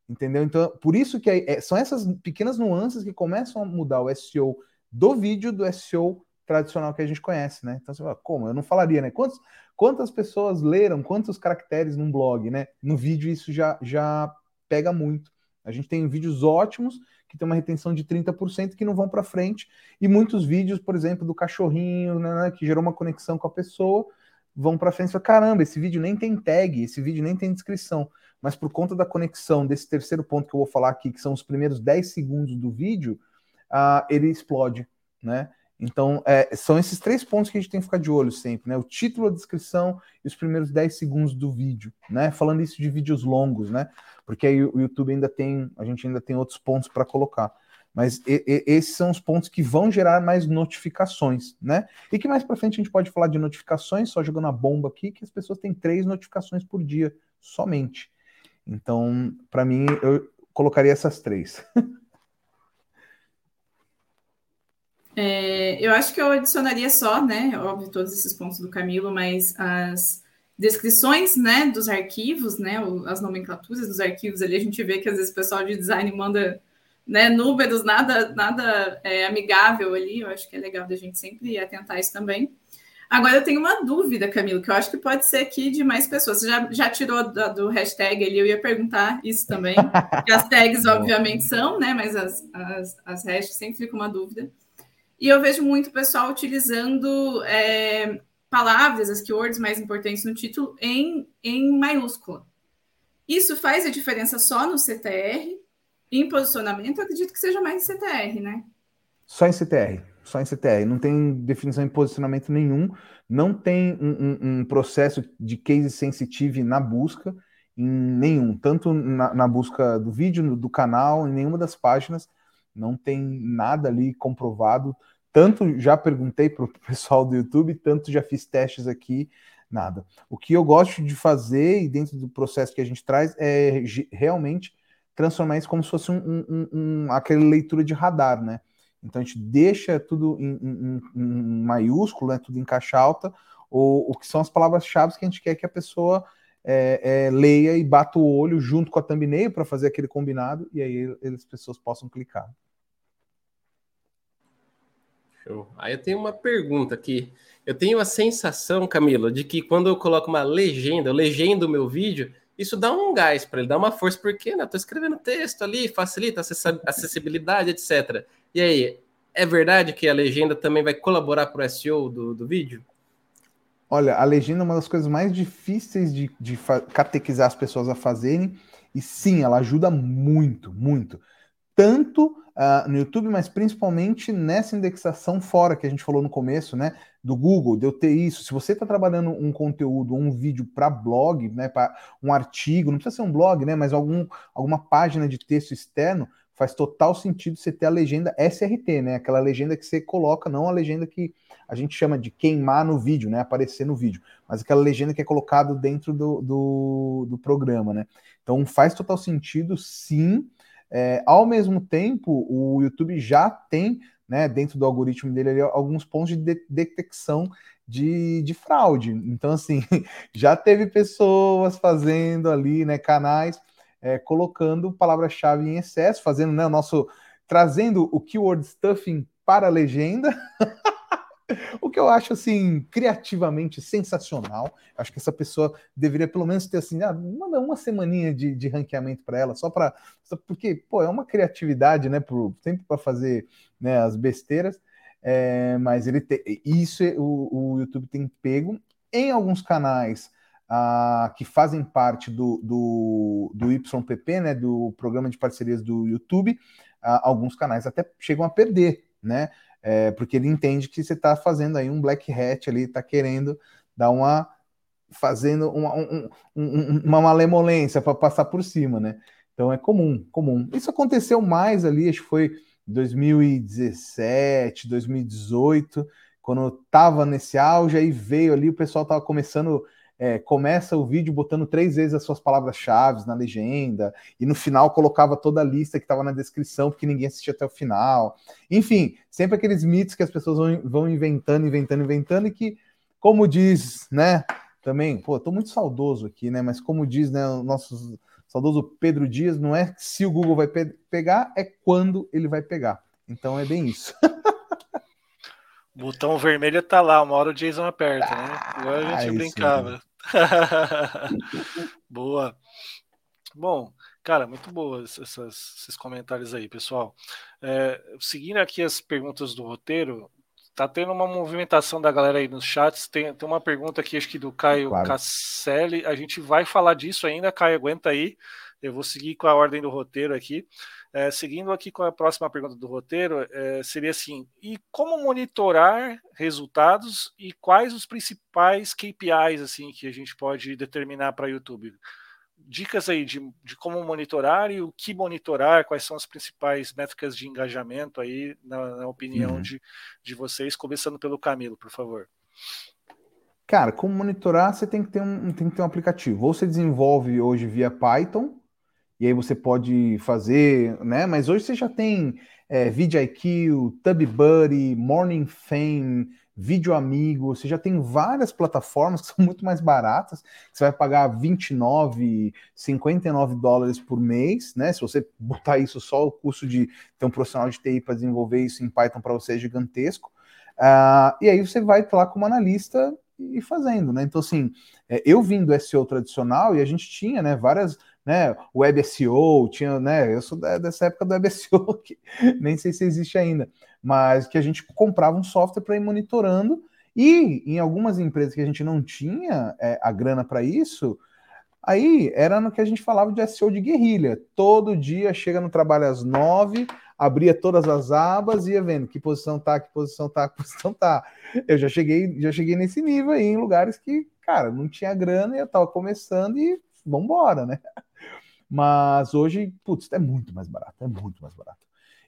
Entendeu? Então, por isso que é, são essas pequenas nuances que começam a mudar o SEO do vídeo do SEO tradicional que a gente conhece, né? Então você fala, como? Eu não falaria, né? Quantos, quantas pessoas leram, quantos caracteres num blog, né? No vídeo isso já, já pega muito. A gente tem vídeos ótimos que tem uma retenção de 30% que não vão para frente, e muitos vídeos, por exemplo, do cachorrinho, né, né que gerou uma conexão com a pessoa, vão para frente e falam, caramba, esse vídeo nem tem tag, esse vídeo nem tem descrição, mas por conta da conexão desse terceiro ponto que eu vou falar aqui, que são os primeiros 10 segundos do vídeo, uh, ele explode, né? Então, é, são esses três pontos que a gente tem que ficar de olho sempre, né? O título, a descrição e os primeiros 10 segundos do vídeo, né? Falando isso de vídeos longos, né? Porque aí o YouTube ainda tem, a gente ainda tem outros pontos para colocar. Mas e, e, esses são os pontos que vão gerar mais notificações, né? E que mais para frente a gente pode falar de notificações, só jogando a bomba aqui, que as pessoas têm três notificações por dia somente. Então, para mim, eu colocaria essas três. É, eu acho que eu adicionaria só, né? Óbvio, todos esses pontos do Camilo, mas as descrições, né, dos arquivos, né, as nomenclaturas dos arquivos ali, a gente vê que às vezes o pessoal de design manda, né, números nada, nada é, amigável ali. Eu acho que é legal da gente sempre atentar isso também. Agora eu tenho uma dúvida, Camilo, que eu acho que pode ser aqui de mais pessoas. Você já, já tirou do, do hashtag ali, eu ia perguntar isso também. as tags, obviamente, são, né? Mas as, as, as hashtags sempre fica uma dúvida. E eu vejo muito pessoal utilizando é, palavras, as keywords mais importantes no título, em, em maiúscula. Isso faz a diferença só no CTR? Em posicionamento, acredito que seja mais em CTR, né? Só em CTR, só em CTR. Não tem definição em posicionamento nenhum, não tem um, um, um processo de case sensitive na busca, em nenhum, tanto na, na busca do vídeo, do canal, em nenhuma das páginas não tem nada ali comprovado. Tanto já perguntei para o pessoal do YouTube, tanto já fiz testes aqui, nada. O que eu gosto de fazer, e dentro do processo que a gente traz, é realmente transformar isso como se fosse um, um, um, aquela leitura de radar, né? Então a gente deixa tudo em, em, em maiúsculo, né, tudo em caixa alta, ou o que são as palavras-chave que a gente quer que a pessoa é, é, leia e bata o olho junto com a thumbnail para fazer aquele combinado, e aí as pessoas possam clicar. Show. Aí eu tenho uma pergunta aqui. Eu tenho a sensação, Camila, de que quando eu coloco uma legenda, eu legendo o meu vídeo, isso dá um gás para ele, dá uma força, porque né, estou escrevendo texto ali, facilita a acessibilidade, etc. E aí, é verdade que a legenda também vai colaborar para o SEO do, do vídeo? Olha, a legenda é uma das coisas mais difíceis de, de catequizar as pessoas a fazerem, e sim, ela ajuda muito, muito. Tanto uh, no YouTube, mas principalmente nessa indexação fora que a gente falou no começo, né? Do Google, de eu ter isso. Se você está trabalhando um conteúdo, um vídeo para blog, né? Para um artigo, não precisa ser um blog, né? Mas algum, alguma página de texto externo, faz total sentido você ter a legenda SRT, né? Aquela legenda que você coloca, não a legenda que a gente chama de queimar no vídeo, né? Aparecer no vídeo, mas aquela legenda que é colocado dentro do, do, do programa, né? Então faz total sentido, sim. É, ao mesmo tempo, o YouTube já tem, né, dentro do algoritmo dele, ali, alguns pontos de, de detecção de, de, fraude. Então, assim, já teve pessoas fazendo ali, né, canais, é, colocando palavra-chave em excesso, fazendo, né, o nosso, trazendo o keyword stuffing para a legenda. o que eu acho assim criativamente sensacional. Acho que essa pessoa deveria pelo menos ter assim, ah, manda uma semaninha de, de ranqueamento para ela, só para porque pô é uma criatividade, né, pro, sempre para fazer né, as besteiras. É, mas ele tem isso o, o YouTube tem pego em alguns canais ah, que fazem parte do, do, do YPP, né, do programa de parcerias do YouTube. Ah, alguns canais até chegam a perder, né? É, porque ele entende que você está fazendo aí um black hat ali, está querendo dar uma fazendo uma, um, um, uma malemolência para passar por cima, né? Então é comum, comum. Isso aconteceu mais ali, acho que foi 2017, 2018, quando eu tava nesse auge, aí veio ali, o pessoal tava começando é, começa o vídeo botando três vezes as suas palavras-chave na legenda, e no final colocava toda a lista que estava na descrição, porque ninguém assistia até o final. Enfim, sempre aqueles mitos que as pessoas vão, vão inventando, inventando, inventando, e que, como diz, né? Também, pô, tô muito saudoso aqui, né? Mas como diz, né, o nosso saudoso Pedro Dias, não é se o Google vai pe pegar, é quando ele vai pegar. Então é bem isso. O botão vermelho tá lá, uma hora o Jason aperta, né? Agora a gente ah, brincava. boa. Bom, cara, muito boas essas, esses comentários aí, pessoal. É, seguindo aqui as perguntas do roteiro, tá tendo uma movimentação da galera aí nos chats. Tem, tem uma pergunta aqui, acho que do Caio claro. Casselli. A gente vai falar disso ainda, Caio, aguenta aí. Eu vou seguir com a ordem do roteiro aqui. É, seguindo aqui com a próxima pergunta do roteiro, é, seria assim: e como monitorar resultados e quais os principais KPIs assim que a gente pode determinar para YouTube? Dicas aí de, de como monitorar e o que monitorar, quais são as principais métricas de engajamento aí, na, na opinião uhum. de, de vocês, começando pelo Camilo, por favor. Cara, como monitorar, você tem que ter um, tem que ter um aplicativo. Ou você desenvolve hoje via Python, e aí você pode fazer, né? Mas hoje você já tem é, VidIQ, TubBuddy, Morning Fame, Vídeo Amigo, você já tem várias plataformas que são muito mais baratas, você vai pagar 29, 59 dólares por mês, né? Se você botar isso só o custo de ter um profissional de TI para desenvolver isso em Python para você é gigantesco. Uh, e aí você vai lá como analista e fazendo, né? Então, assim, é, eu vim do SEO tradicional e a gente tinha, né, várias né, web SEO, tinha, né, eu sou dessa época do web SEO, que nem sei se existe ainda, mas que a gente comprava um software para ir monitorando, e em algumas empresas que a gente não tinha é, a grana para isso, aí era no que a gente falava de SEO de guerrilha, todo dia chega no trabalho às nove, abria todas as abas e ia vendo que posição tá, que posição tá, que posição tá. Eu já cheguei, já cheguei nesse nível aí em lugares que, cara, não tinha grana e eu tava começando e vambora, né? Mas hoje, putz, é muito mais barato, é muito mais barato.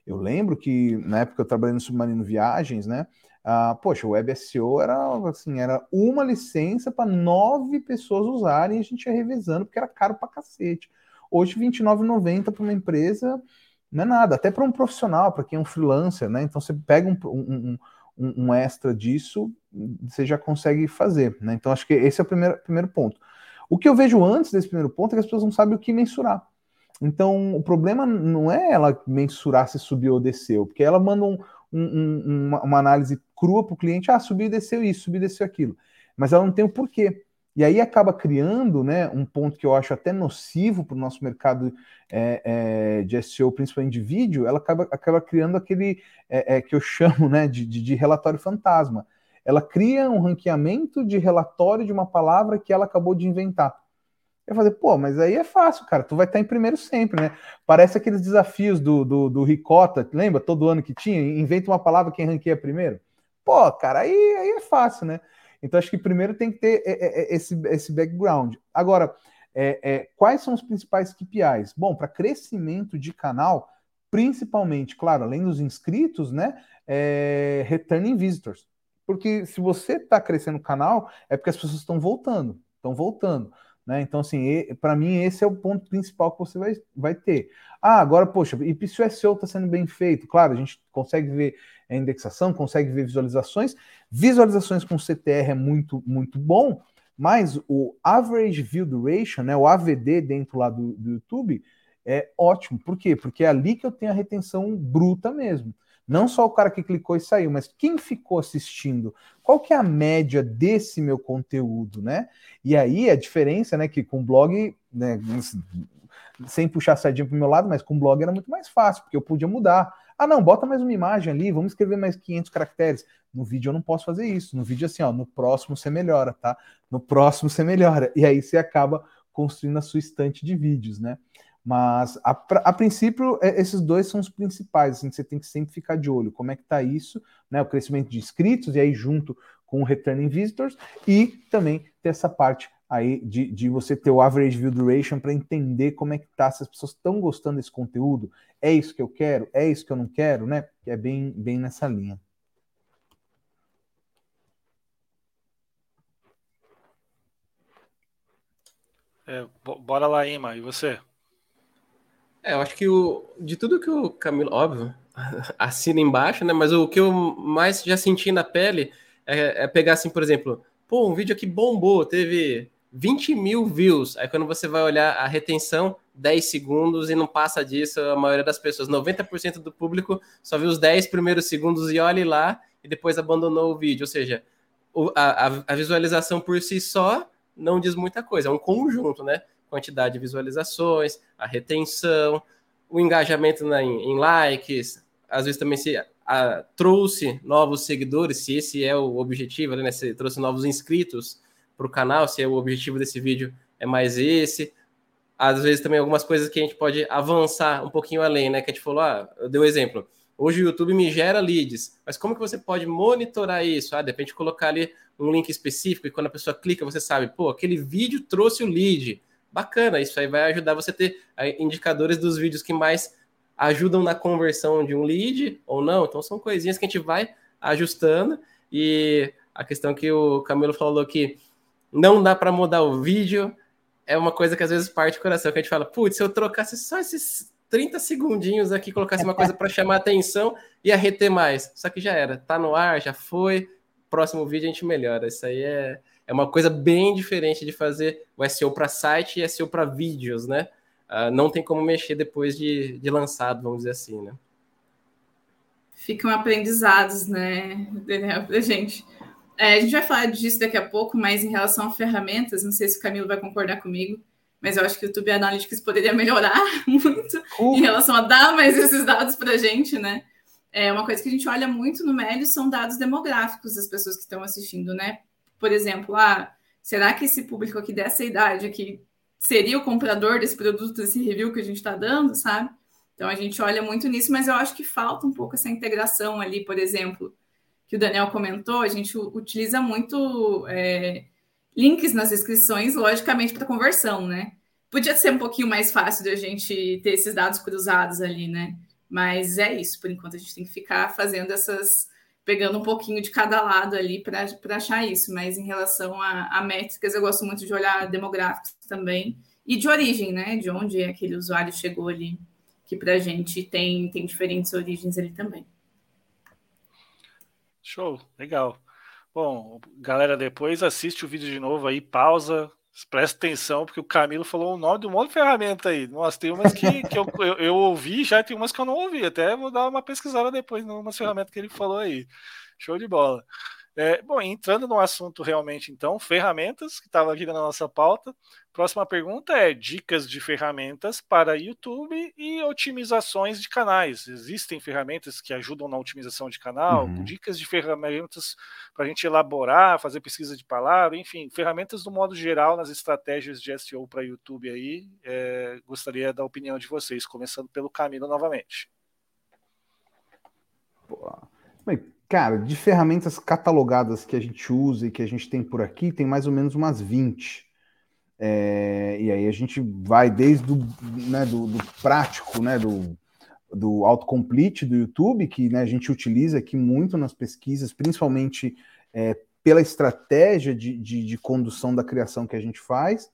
Eu lembro que na época eu trabalhei no Submarino Viagens, né? Ah, poxa, o Web SEO era assim, era uma licença para nove pessoas usarem e a gente ia revezando, porque era caro para cacete. Hoje, R$29,90 para uma empresa não é nada, até para um profissional, para quem é um freelancer, né? Então você pega um, um, um, um, extra disso, você já consegue fazer, né? Então acho que esse é o primeiro, primeiro ponto. O que eu vejo antes desse primeiro ponto é que as pessoas não sabem o que mensurar. Então, o problema não é ela mensurar se subiu ou desceu, porque ela manda um, um, uma, uma, análise crua para o cliente, ah, subiu e desceu isso, subiu e desceu aquilo. Mas ela não tem o porquê. E aí acaba criando né, um ponto que eu acho até nocivo para o nosso mercado é, é, de SEO, principalmente de vídeo, ela acaba, acaba criando aquele é, é que eu chamo né, de, de, de relatório fantasma ela cria um ranqueamento de relatório de uma palavra que ela acabou de inventar. Eu falei, pô, mas aí é fácil, cara. Tu vai estar em primeiro sempre, né? Parece aqueles desafios do, do, do Ricota, lembra? Todo ano que tinha, inventa uma palavra quem ranqueia primeiro. Pô, cara, aí, aí é fácil, né? Então acho que primeiro tem que ter é, é, é, esse, esse background. Agora, é, é, quais são os principais KPIs? Bom, para crescimento de canal, principalmente, claro, além dos inscritos, né? É, returning visitors. Porque se você está crescendo o canal, é porque as pessoas estão voltando, estão voltando. Né? Então, assim, para mim, esse é o ponto principal que você vai, vai ter. Ah, agora, poxa, e se o SEO está sendo bem feito? Claro, a gente consegue ver a indexação, consegue ver visualizações. Visualizações com CTR é muito, muito bom, mas o Average View Duration, né, o AVD dentro lá do, do YouTube, é ótimo. Por quê? Porque é ali que eu tenho a retenção bruta mesmo. Não só o cara que clicou e saiu, mas quem ficou assistindo? Qual que é a média desse meu conteúdo, né? E aí a diferença, né, que com blog, né, sem puxar a sardinha para o meu lado, mas com blog era muito mais fácil, porque eu podia mudar. Ah, não, bota mais uma imagem ali, vamos escrever mais 500 caracteres. No vídeo eu não posso fazer isso. No vídeo, assim, ó, no próximo você melhora, tá? No próximo você melhora. E aí você acaba construindo a sua estante de vídeos, né? Mas a, a, princípio, é, esses dois são os principais, assim, você tem que sempre ficar de olho. Como é que tá isso, né? O crescimento de inscritos, e aí junto com o Returning Visitors, e também ter essa parte aí de, de você ter o average view duration para entender como é que tá, se as pessoas estão gostando desse conteúdo, é isso que eu quero, é isso que eu não quero, né? Que é bem, bem nessa linha. É, bora lá, Ima, e você? É, eu acho que o, de tudo que o Camilo, óbvio, assina embaixo, né? Mas o que eu mais já senti na pele é, é pegar assim, por exemplo, pô, um vídeo aqui bombou, teve 20 mil views. Aí quando você vai olhar a retenção, 10 segundos e não passa disso, a maioria das pessoas, 90% do público só viu os 10 primeiros segundos e olhe lá e depois abandonou o vídeo. Ou seja, a, a, visualização por si só não diz muita coisa, é um conjunto, né? Quantidade de visualizações, a retenção, o engajamento na, em, em likes, às vezes também se a, trouxe novos seguidores, se esse é o objetivo, né? Se trouxe novos inscritos para o canal, se é o objetivo desse vídeo é mais esse. Às vezes também algumas coisas que a gente pode avançar um pouquinho além, né? Que a gente falou, ah, eu dei um exemplo. Hoje o YouTube me gera leads, mas como que você pode monitorar isso? Ah, de repente colocar ali um link específico e quando a pessoa clica, você sabe, pô, aquele vídeo trouxe o lead. Bacana, isso aí vai ajudar você a ter indicadores dos vídeos que mais ajudam na conversão de um lead ou não. Então são coisinhas que a gente vai ajustando e a questão que o Camilo falou que não dá para mudar o vídeo, é uma coisa que às vezes parte do coração, que a gente fala, putz, se eu trocasse só esses 30 segundinhos aqui, colocasse uma coisa para chamar atenção, ia reter mais. Só que já era, tá no ar, já foi, próximo vídeo a gente melhora. Isso aí é, é uma coisa bem diferente de fazer o SEO para site e SEO para vídeos, né? Uh, não tem como mexer depois de, de lançado, vamos dizer assim, né? Ficam aprendizados, né, Daniel, pra gente. É, a gente vai falar disso daqui a pouco, mas em relação a ferramentas, não sei se o Camilo vai concordar comigo, mas eu acho que o YouTube Analytics poderia melhorar muito uh. em relação a dar mais esses dados para a gente, né? É uma coisa que a gente olha muito no Médio são dados demográficos das pessoas que estão assistindo, né? Por exemplo, ah, será que esse público aqui dessa idade aqui seria o comprador desse produto, desse review que a gente está dando, sabe? Então a gente olha muito nisso, mas eu acho que falta um pouco essa integração ali, por exemplo que o Daniel comentou, a gente utiliza muito é, links nas descrições, logicamente, para conversão, né? Podia ser um pouquinho mais fácil de a gente ter esses dados cruzados ali, né? Mas é isso, por enquanto a gente tem que ficar fazendo essas. Pegando um pouquinho de cada lado ali para achar isso. Mas em relação a, a métricas, eu gosto muito de olhar demográficos também. E de origem, né? De onde aquele usuário chegou ali, que para a gente tem, tem diferentes origens ali também. Show, legal. Bom, galera, depois assiste o vídeo de novo aí, pausa, presta atenção, porque o Camilo falou o nome de um monte de ferramenta aí. Nossa, tem umas que, que eu, eu, eu, ouvi já, tem umas que eu não ouvi. Até vou dar uma pesquisada depois numa ferramenta que ele falou aí. Show de bola. É, bom, entrando no assunto realmente, então, ferramentas, que estava aqui na nossa pauta. Próxima pergunta é dicas de ferramentas para YouTube e otimizações de canais. Existem ferramentas que ajudam na otimização de canal, uhum. dicas de ferramentas para a gente elaborar, fazer pesquisa de palavra, enfim, ferramentas do modo geral nas estratégias de SEO para YouTube aí. É, gostaria da opinião de vocês, começando pelo Camilo novamente. Boa. Bem, Cara, de ferramentas catalogadas que a gente usa e que a gente tem por aqui, tem mais ou menos umas 20. É, e aí a gente vai desde o, né, do, do, prático, né, do, do autocomplete do YouTube, que né, a gente utiliza aqui muito nas pesquisas, principalmente é, pela estratégia de, de, de, condução da criação que a gente faz.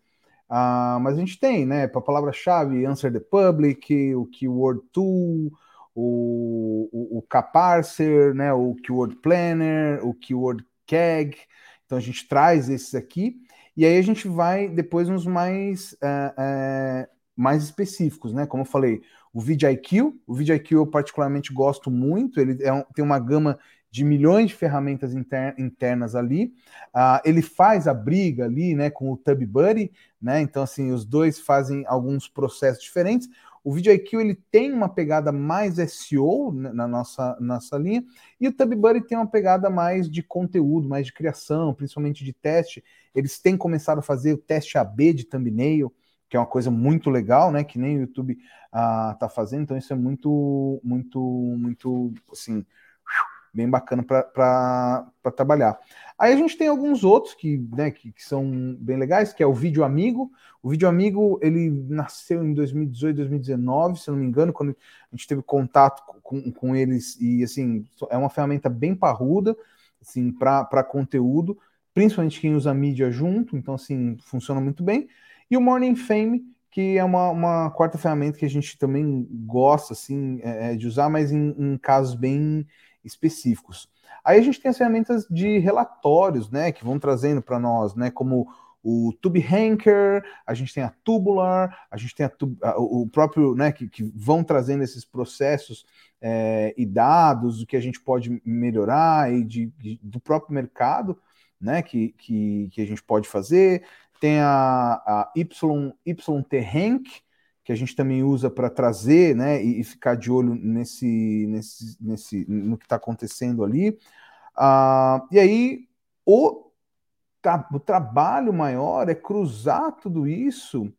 Ah, mas a gente tem, né, para palavra-chave, Answer the Public, o Keyword Tool, o, o, o né, o Keyword Planner, o Keyword CAG. Então a gente traz esses aqui e aí a gente vai depois nos mais, uh, uh, mais específicos, né? Como eu falei, o VidIQ. O VidIQ eu particularmente gosto muito, ele é tem uma gama de milhões de ferramentas inter, internas ali. Uh, ele faz a briga ali, né, com o TubBuddy, né? Então assim, os dois fazem alguns processos diferentes. O VidIQ ele tem uma pegada mais SEO na nossa, nossa linha, e o TubBuddy tem uma pegada mais de conteúdo, mais de criação, principalmente de teste. Eles têm começado a fazer o teste AB de thumbnail, que é uma coisa muito legal, né? Que nem o YouTube uh, tá fazendo, então isso é muito, muito, muito assim, bem bacana para trabalhar. Aí a gente tem alguns outros que, né, que, que, são bem legais, que é o Vídeo Amigo. O Vídeo Amigo ele nasceu em 2018, 2019, se não me engano, quando a gente teve contato com, com eles e assim é uma ferramenta bem parruda, assim para conteúdo, principalmente quem usa mídia junto, então assim funciona muito bem. E o Morning Fame que é uma, uma quarta ferramenta que a gente também gosta assim é, é de usar, mas em, em casos bem específicos. Aí a gente tem as ferramentas de relatórios, né, que vão trazendo para nós, né, como o TubeHanker, a gente tem a Tubular, a gente tem a, o próprio, né, que, que vão trazendo esses processos é, e dados, o que a gente pode melhorar e de, de, do próprio mercado, né, que, que, que a gente pode fazer. Tem a, a y, YT que a gente também usa para trazer, né, e, e, ficar de olho nesse, nesse, nesse no que está acontecendo ali. Ah, e aí o, o trabalho maior é cruzar tudo isso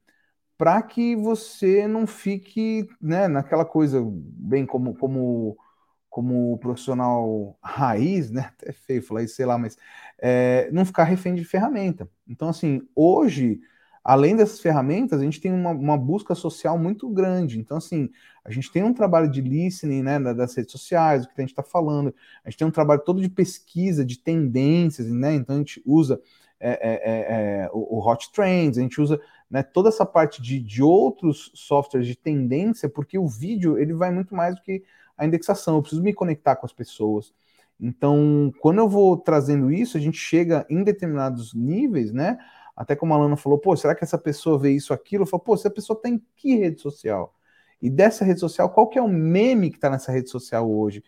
para que você não fique, né, naquela coisa bem como como como profissional raiz, né? Até feio falar isso, sei lá, mas é, não ficar refém de ferramenta. Então, assim, hoje além dessas ferramentas, a gente tem uma, uma, busca social muito grande. Então, assim, a gente tem um trabalho de listening né, das redes sociais, o que a gente está falando, a gente tem um trabalho todo de pesquisa, de tendências, né? Então a gente usa é, é, é, é o, o, Hot Trends, a gente usa né, toda essa parte de, de outros softwares de tendência, porque o vídeo ele vai muito mais do que a indexação, eu preciso me conectar com as pessoas. Então, quando eu vou trazendo isso, a gente chega em determinados níveis, né? Até como a Lana falou, pô, será que essa pessoa vê isso, aquilo? Eu falo, pô, se a pessoa tem tá que rede social? E dessa rede social, qual que é o meme que está nessa rede social hoje?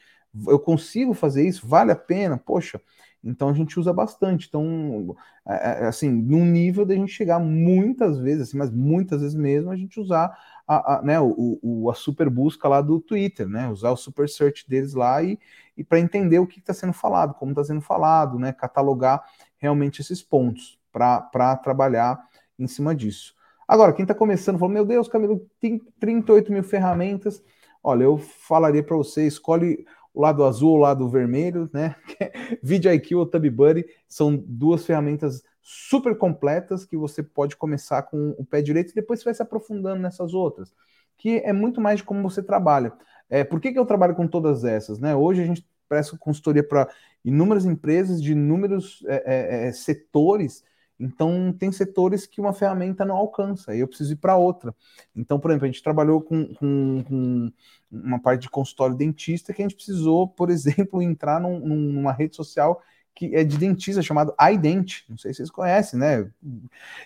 Eu consigo fazer isso? Vale a pena? Poxa, então a gente usa bastante. Então, é, é, assim, num nível da gente chegar muitas vezes, assim, mas muitas vezes mesmo, a gente usar a, a né, o, o, a super busca lá do Twitter, né? Usar o super search deles lá e, e para entender o que está sendo falado, como está sendo falado, né? Catalogar realmente esses pontos para trabalhar em cima disso. Agora, quem está começando falou: Meu Deus, Camilo, tem 38 mil ferramentas. Olha, eu falaria para você: escolhe o lado azul ou o lado vermelho, né? VidIQ ou TubBuddy são duas ferramentas super completas que você pode começar com o pé direito e depois você vai se aprofundando nessas outras, que é muito mais de como você trabalha. É, por que, que eu trabalho com todas essas? Né? Hoje a gente presta consultoria para inúmeras empresas de inúmeros é, é, é setores então, tem setores que uma ferramenta não alcança, e eu preciso ir para outra. Então, por exemplo, a gente trabalhou com, com, com, uma parte de consultório dentista que a gente precisou, por exemplo, entrar num, numa rede social que é de dentista chamado iDent. Não sei se vocês conhecem, né?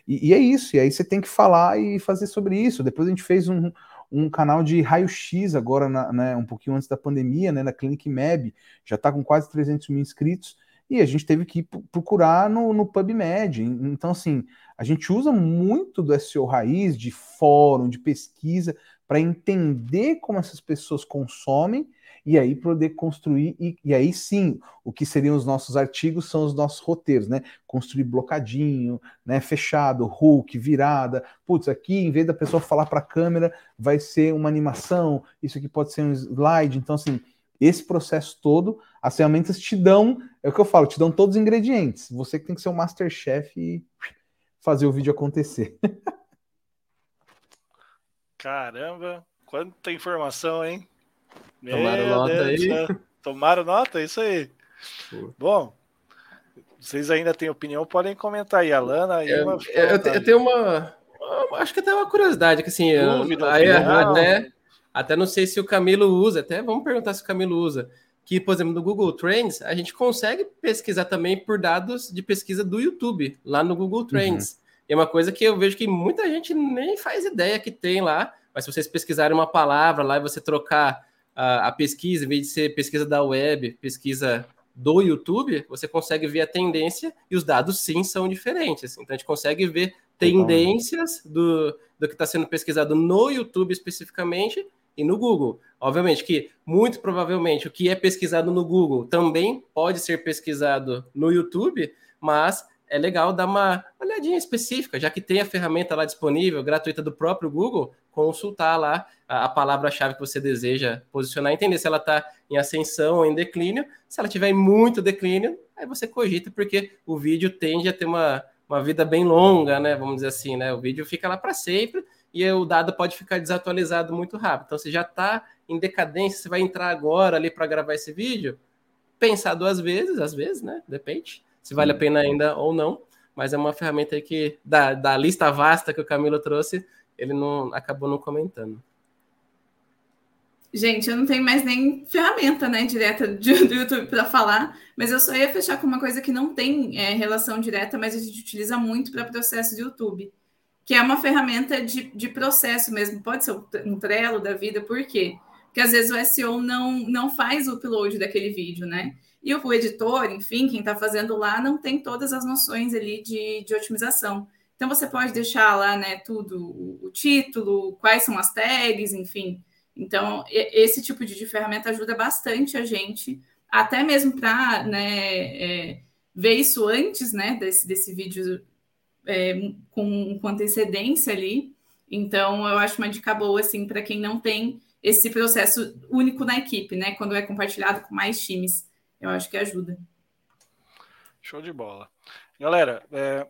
E, e, é isso. E aí você tem que falar e fazer sobre isso. Depois a gente fez um, um canal de raio-x agora, na, né, um pouquinho antes da pandemia, né, na Clinic Mab. Já está com quase 300 mil inscritos e a gente teve que procurar no, no PubMed. Então, assim, a gente usa muito do SEO raiz, de fórum, de pesquisa, para entender como essas pessoas consomem e aí poder construir, e, e, aí sim, o que seriam os nossos artigos são os nossos roteiros, né? Construir blocadinho, né? Fechado, hook, virada. Putz, aqui, em vez da pessoa falar para a câmera, vai ser uma animação, isso aqui pode ser um slide. Então, assim, esse processo todo, as ferramentas te dão, é o que eu falo, te dão todos os ingredientes. Você que tem que ser o um masterchef e fazer o vídeo acontecer. Caramba, quanta informação, hein? Tomaram Meu nota Deus aí. Tomaram nota, é isso aí. Pô. Bom, vocês ainda têm opinião, podem comentar aí, Alana. Eu, uma... eu, eu, tenho uma. Acho que até uma curiosidade, que assim, Dúvida, aí, até, até não sei se o Camilo usa, até vamos perguntar se o Camilo usa. Que, por exemplo, no Google Trends, a gente consegue pesquisar também por dados de pesquisa do YouTube, lá no Google Trends. Uhum. É uma coisa que eu vejo que muita gente nem faz ideia que tem lá mas se vocês pesquisarem uma palavra lá e você trocar a, a pesquisa, em vez de ser pesquisa da web, pesquisa do YouTube, você consegue ver a tendência e os dados sim são diferentes. Então a gente consegue ver tendências do, do que está sendo pesquisado no YouTube especificamente e no Google. Obviamente que, muito provavelmente, o que é pesquisado no Google também pode ser pesquisado no YouTube, mas é legal dar uma olhadinha específica, já que tem a ferramenta lá disponível, gratuita do próprio Google, consultar lá a, a palavra-chave que você deseja posicionar, entender se ela está em ascensão ou em declínio. Se ela tiver em muito declínio, aí você cogita, porque o vídeo tende a ter uma, uma vida bem longa, né? Vamos dizer assim, né? O vídeo fica lá para sempre e o dado pode ficar desatualizado muito rápido. Então, você já está em decadência, você vai entrar agora ali para gravar esse vídeo, pensar duas vezes, às vezes, né? Depende se vale a pena ainda ou não. Mas é uma ferramenta aí que, da, da lista vasta que o Camilo trouxe, ele não acabou não comentando. Gente, eu não tenho mais nem ferramenta, né, direta de, do YouTube para falar, mas eu só ia fechar com uma coisa que não tem é, relação direta, mas a gente utiliza muito para processo de YouTube, que é uma ferramenta de, de processo mesmo. Pode ser um Trello da vida, por quê? Porque às vezes o SEO não, não faz o upload daquele vídeo, né? E o editor, enfim, quem está fazendo lá, não tem todas as noções ali de, de otimização. Então, você pode deixar lá, né, tudo, o, título, quais são as tags, enfim. Então, esse tipo de, de ferramenta ajuda bastante a gente, até mesmo para né, é, ver isso antes né, desse, desse vídeo é, com, com antecedência ali. Então, eu acho uma dica boa, assim, para quem não tem esse processo único na equipe, né? Quando é compartilhado com mais times eu acho que ajuda. Show de bola. Galera, é,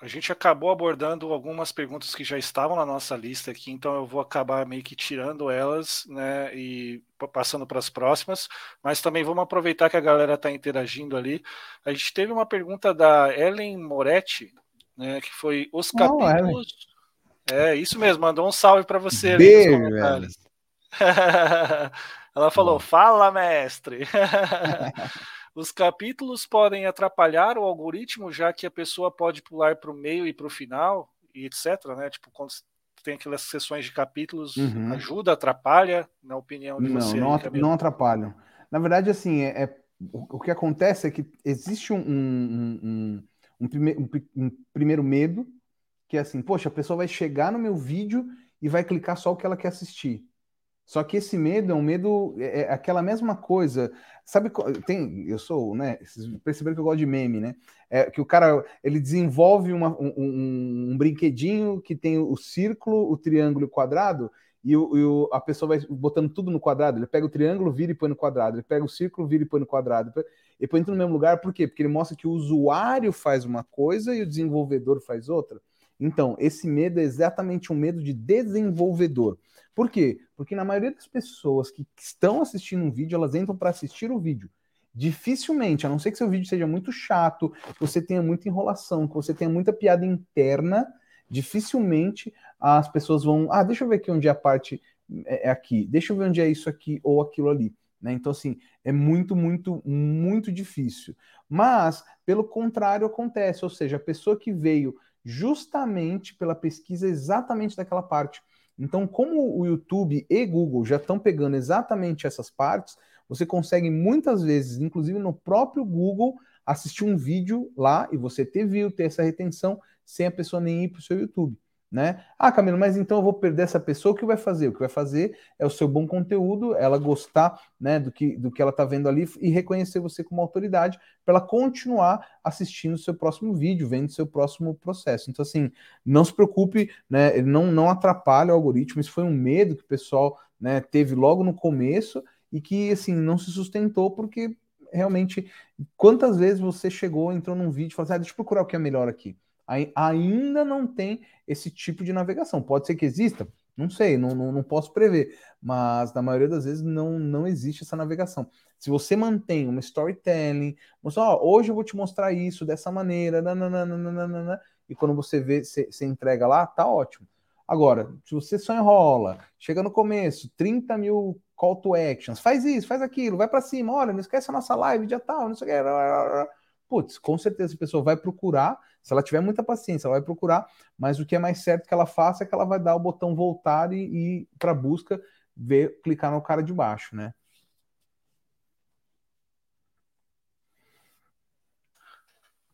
a gente acabou abordando algumas perguntas que já estavam na nossa lista aqui, então eu vou acabar meio que tirando elas, né, e passando para as próximas, mas também vamos aproveitar que a galera está interagindo ali. A gente teve uma pergunta da Ellen Moretti, né, que foi os capítulos. Oh, é, isso mesmo, mandou um salve para você Beijo, ali nos comentários. Ela falou: Fala, mestre. Os capítulos podem atrapalhar o algoritmo, já que a pessoa pode pular para o meio e para o final, e etc. Né? Tipo, quando tem aquelas sessões de capítulos, uhum. ajuda, atrapalha, na opinião de não, você? Não, aí, não atrapalham. Na verdade, assim, é, é, o, que acontece é que existe um, um, um, um, prime, um primeiro medo, que é assim, poxa, a pessoa vai chegar no meu vídeo e vai clicar só o que ela quer assistir. Só que esse medo é um medo, é, é aquela mesma coisa. Sabe, tem, eu sou, né? Vocês perceberam que eu gosto de meme, né? É que o cara ele desenvolve uma, um, um, um, brinquedinho que tem o círculo, o triângulo e o quadrado, e, o, e o, a pessoa vai botando tudo no quadrado. Ele pega o triângulo, vira e põe no quadrado. Ele pega o círculo, vira e põe no quadrado. E põe no mesmo lugar, por quê? Porque ele mostra que o usuário faz uma coisa e o desenvolvedor faz outra. Então, esse medo é exatamente um medo de desenvolvedor. Por quê? Porque na maioria das pessoas que estão assistindo um vídeo, elas entram para assistir o vídeo. Dificilmente, a não ser que seu vídeo seja muito chato, que você tenha muita enrolação, que você tenha muita piada interna, dificilmente as pessoas vão. Ah, deixa eu ver aqui onde é a parte é, é aqui, deixa eu ver onde é isso aqui ou aquilo ali. Né? Então, assim, é muito, muito, muito difícil. Mas, pelo contrário, acontece, ou seja, a pessoa que veio justamente pela pesquisa exatamente daquela parte então, como o YouTube e Google já estão pegando exatamente essas partes, você consegue muitas vezes, inclusive no próprio Google, assistir um vídeo lá e você ter view, ter essa retenção, sem a pessoa nem ir para o seu YouTube né? Ah, Camilo, mas então eu vou perder essa pessoa, o que vai fazer? O que vai fazer é o seu bom conteúdo, ela gostar, né, do que, do que ela está vendo ali e reconhecer você como autoridade para ela continuar assistindo o seu próximo vídeo, vendo o seu próximo processo. Então, assim, não se preocupe, né, não, não atrapalha o algoritmo, isso foi um medo que o pessoal, né, teve logo no começo e que, assim, não se sustentou porque realmente, quantas vezes você chegou, entrou num vídeo e falou assim, ah, deixa eu procurar o que é melhor aqui ainda não tem esse tipo de navegação. Pode ser que exista, não sei, não, não, não, posso prever, mas na maioria das vezes não, não existe essa navegação. Se você mantém uma storytelling, mostra, ó, hoje eu vou te mostrar isso dessa maneira, nananana, e quando você vê, você, você entrega lá, tá ótimo. Agora, se você só enrola, chega no começo, 30 mil call to actions, faz isso, faz aquilo, vai para cima, olha, não esquece a nossa live, dia tal, não sei o que. Putz, com certeza a pessoa vai procurar Se ela tiver muita paciência, ela vai procurar, mas o que é mais certo que ela faça é que ela vai dar o botão voltar e, e para busca ver, clicar no cara de baixo, né?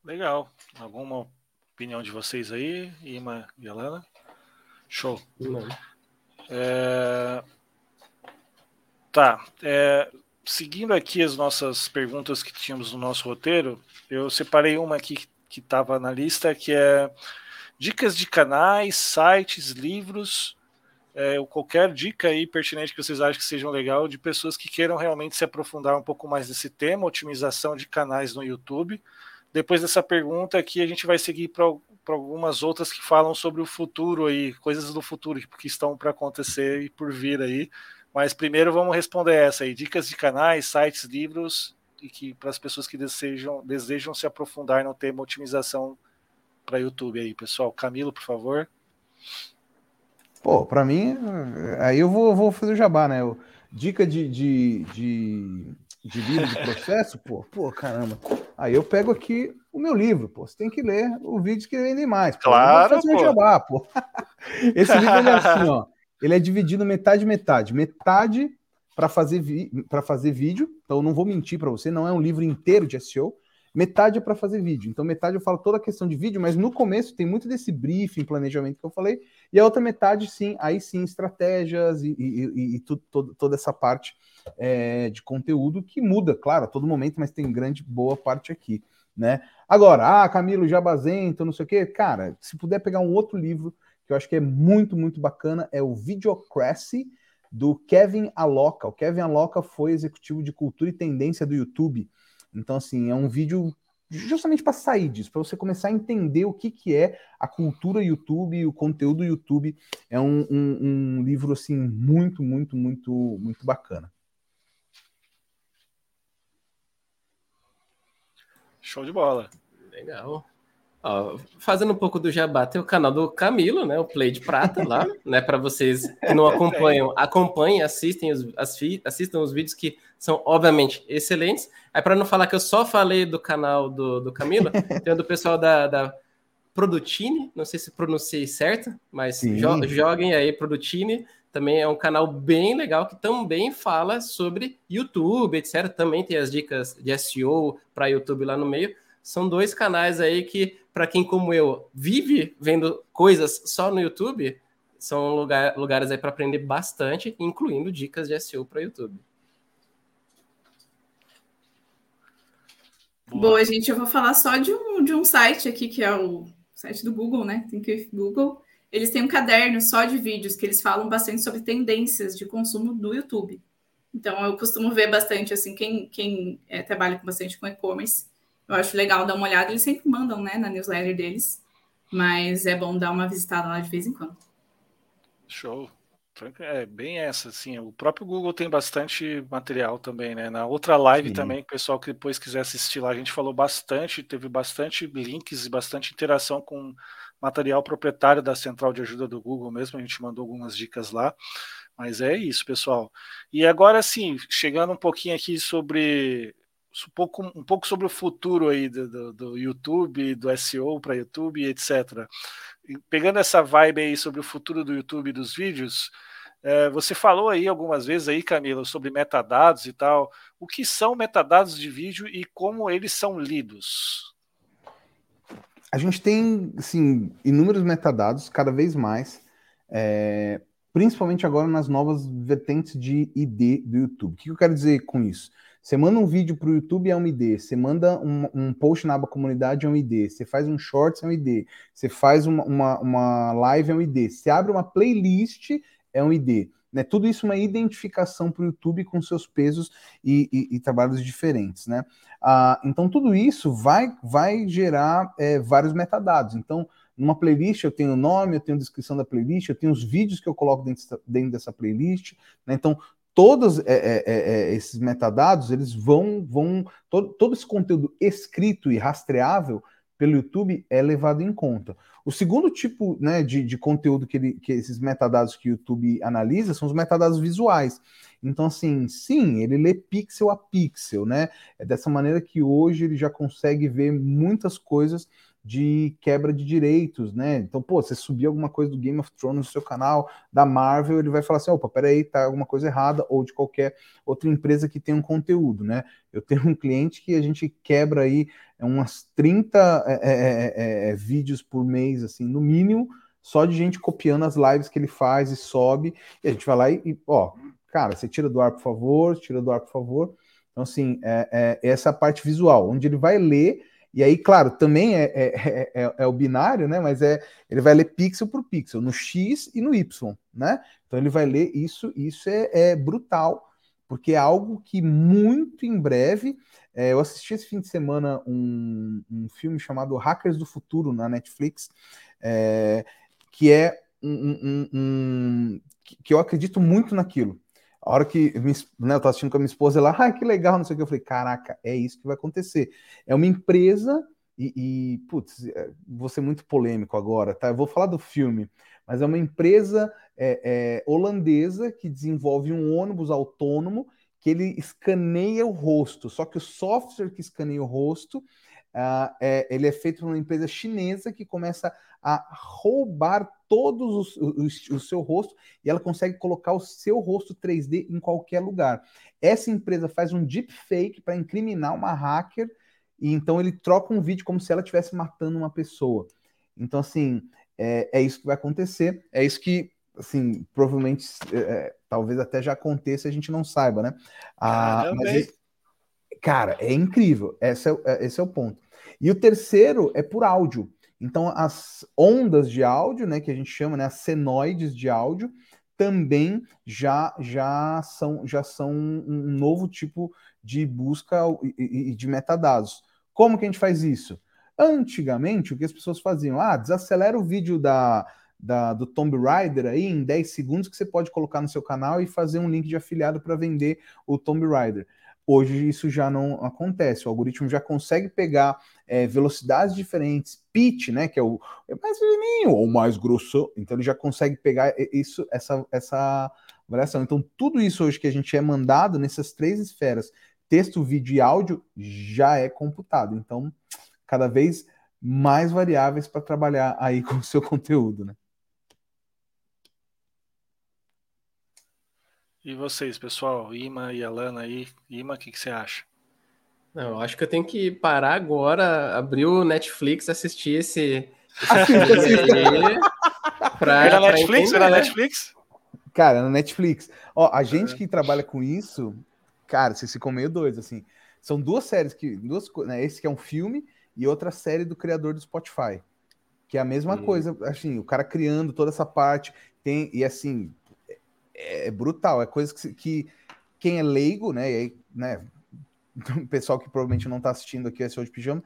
Legal. Alguma opinião de vocês aí, Ima e Alana? Show. É... Tá. É... Seguindo aqui as nossas perguntas que tínhamos no nosso roteiro, eu separei uma aqui que estava na lista, que é dicas de canais, sites, livros, é, qualquer dica aí pertinente que vocês achem que sejam legal de pessoas que queiram realmente se aprofundar um pouco mais nesse tema, otimização de canais no YouTube. Depois dessa pergunta aqui, a gente vai seguir para algumas outras que falam sobre o futuro aí, coisas do futuro que estão para acontecer e por vir aí. Mas primeiro vamos responder essa aí, dicas de canais, sites, livros e que para as pessoas que desejam, desejam se aprofundar no tema otimização para YouTube aí, pessoal. Camilo, por favor. Pô, para mim, aí eu vou, vou fazer o jabá, né? Dica de, de, de, de livro de processo, pô, pô, caramba. Aí eu pego aqui o meu livro, pô. Você tem que ler o vídeo que vendem mais. Pô. Claro, fazer pô. jabá, pô. Esse livro é assim, ó. Ele é dividido metade metade. Metade para fazer para fazer vídeo. Então eu não vou mentir para você, não é um livro inteiro de SEO. Metade é para fazer vídeo. Então metade eu falo toda a questão de vídeo, mas no começo tem muito desse briefing, planejamento que eu falei. E a outra metade, sim, aí sim, estratégias e, e, e toda essa parte é, de conteúdo que muda, claro, a todo momento, mas tem grande boa parte aqui, né? Agora, ah, Camilo, Jabazento, não sei o quê, cara, se puder pegar um outro livro que eu acho que é muito, muito bacana, é o Videocracy, do Kevin Aloca. O Kevin Aloca foi executivo de cultura e tendência do YouTube. Então, assim, é um vídeo justamente para sair disso, para você começar a entender o que, que é a cultura YouTube, o conteúdo YouTube. É um, um, um livro, assim, muito, muito, muito, muito bacana. Show de bola. Legal. Ó, fazendo um pouco do jabá, tem o canal do Camilo, né? O Play de Prata lá, né? Para vocês que não acompanham, acompanhem, assistem os, assistam os vídeos que são, obviamente, excelentes. Aí, para não falar que eu só falei do canal do, do Camilo, tem o do pessoal da, da Produtine, não sei se pronunciei certo, mas jo, joguem aí Produtine. Também é um canal bem legal que também fala sobre YouTube, etc. Também tem as dicas de SEO para YouTube lá no meio. São dois canais aí que, para quem como eu vive vendo coisas só no YouTube, são lugar, lugares aí para aprender bastante, incluindo dicas de SEO para YouTube. Boa, gente, eu vou falar só de um, de um site aqui, que é o site do Google, né? Tem que Google. Eles têm um caderno só de vídeos que eles falam bastante sobre tendências de consumo do YouTube. Então, eu costumo ver bastante, assim, quem, quem é, trabalha bastante com e-commerce, eu acho legal dar uma olhada. Eles sempre mandam, né, na newsletter deles. Mas é bom dar uma visitada lá de vez em quando. Show. É bem essa, assim. O próprio Google tem bastante material também, né? Na outra live Sim. também, o pessoal que depois quiser assistir lá, a gente falou bastante, teve bastante links e bastante interação com material proprietário da central de ajuda do Google mesmo. A gente mandou algumas dicas lá. Mas é isso, pessoal. E agora sim, chegando um pouquinho aqui sobre um pouco, um pouco sobre o futuro aí do, do, do YouTube, do SEO para YouTube, etc. E pegando essa vibe aí sobre o futuro do YouTube e dos vídeos, é, você falou aí algumas vezes aí, Camila, sobre metadados e tal. O que são metadados de vídeo e como eles são lidos? A gente tem, assim, inúmeros metadados, cada vez mais, é, principalmente agora nas novas vertentes de ID do YouTube. O que eu quero dizer com isso? Você manda um vídeo para o YouTube, é um ID. Você manda um, um, post na aba comunidade, é um ID. Você faz um shorts, é um ID. Você faz uma, uma, uma live, é um ID. Você abre uma playlist, é um ID. Né? Tudo isso é uma identificação para o YouTube com seus pesos e, e, e trabalhos diferentes. Né? Ah, então, tudo isso vai, vai gerar é, vários metadados. Então, numa playlist eu tenho o nome, eu tenho a descrição da playlist, eu tenho os vídeos que eu coloco dentro, dentro dessa playlist. Né? Então, todos é, é, é, é, esses metadados, eles vão, vão todo, todo esse conteúdo escrito e rastreável pelo YouTube é levado em conta. O segundo tipo né, de, de conteúdo que, ele, que esses metadados que o YouTube analisa são os metadados visuais. Então, assim, sim, ele lê pixel a pixel, né? É dessa maneira que hoje ele já consegue ver muitas coisas de quebra de direitos, né? Então, pô, você subir alguma coisa do Game of Thrones no seu canal, da Marvel, ele vai falar assim: opa, peraí, tá alguma coisa errada, ou de qualquer outra empresa que tenha um conteúdo, né? Eu tenho um cliente que a gente quebra aí umas 30 é, é, é, é, vídeos por mês, assim, no mínimo, só de gente copiando as lives que ele faz e sobe, e a gente vai lá e, e ó, cara, você tira do ar, por favor, tira do ar, por favor. Então, assim, é, é essa parte visual, onde ele vai ler e aí, claro, também é, é, é, é, o binário, né? Mas é ele vai ler pixel por pixel, no X e no Y, né? Então ele vai ler isso, isso é, é brutal, porque é algo que muito em breve. É, eu assisti esse fim de semana um, um filme chamado Hackers do Futuro na Netflix, é, que é um, um, um, que eu acredito muito naquilo. A hora que né, eu tô assistindo com a minha esposa lá, ah, que legal, não sei o que, eu falei, caraca, é isso que vai acontecer. É uma empresa, e, e putz, é, vou ser muito polêmico agora, tá? Eu vou falar do filme, mas é uma empresa é, é, holandesa que desenvolve um ônibus autônomo que ele escaneia o rosto, só que o software que escaneia o rosto Uh, é, ele é feito por uma empresa chinesa que começa a roubar todos o, seu rosto e ela consegue colocar o seu rosto 3D em qualquer lugar. Essa empresa faz um deepfake para incriminar uma hacker e então ele troca um vídeo como se ela estivesse matando uma pessoa. Então, assim, é, é, isso que vai acontecer. É isso que, assim, provavelmente, é, é talvez até já aconteça e a gente não saiba, né? Ah, mas, Cara, é incrível. Esse é, é, esse é o ponto. E o terceiro é por áudio. Então, as ondas de áudio, né, que a gente chama, né, as senoides de áudio, também já já são já são um novo tipo de busca e, de metadados. Como que a gente faz isso? Antigamente, o que as pessoas faziam? Ah, desacelera o vídeo da, da, do Tomb Raider aí em 10 segundos que você pode colocar no seu canal e fazer um link de afiliado para vender o Tomb Raider. Hoje isso já não acontece. O algoritmo já consegue pegar é, velocidades diferentes, pitch, né, que é o é mais fininho ou mais grosso. Então ele já consegue pegar isso, essa, essa variação. Então tudo isso hoje que a gente é mandado nessas três esferas, texto, vídeo e áudio, já é computado. Então cada vez mais variáveis para trabalhar aí com o seu conteúdo, né? E vocês, pessoal? Ima e Alana aí. Ima, o que, que você acha? Não, eu acho que eu tenho que parar agora, abrir o Netflix, assistir esse. pra, Era Netflix? Era Netflix? Cara, na Netflix. Ó, a gente é. que trabalha com isso, cara, vocês ficam meio doidos, assim. São duas séries que. Duas, né, esse que é um filme e outra série do criador do Spotify. Que é a mesma hum. coisa, assim, o cara criando toda essa parte. Tem, e assim, é, é brutal, é coisa que, que quem é leigo, né, e aí, né, o pessoal que provavelmente não está assistindo aqui esse hoje pijama,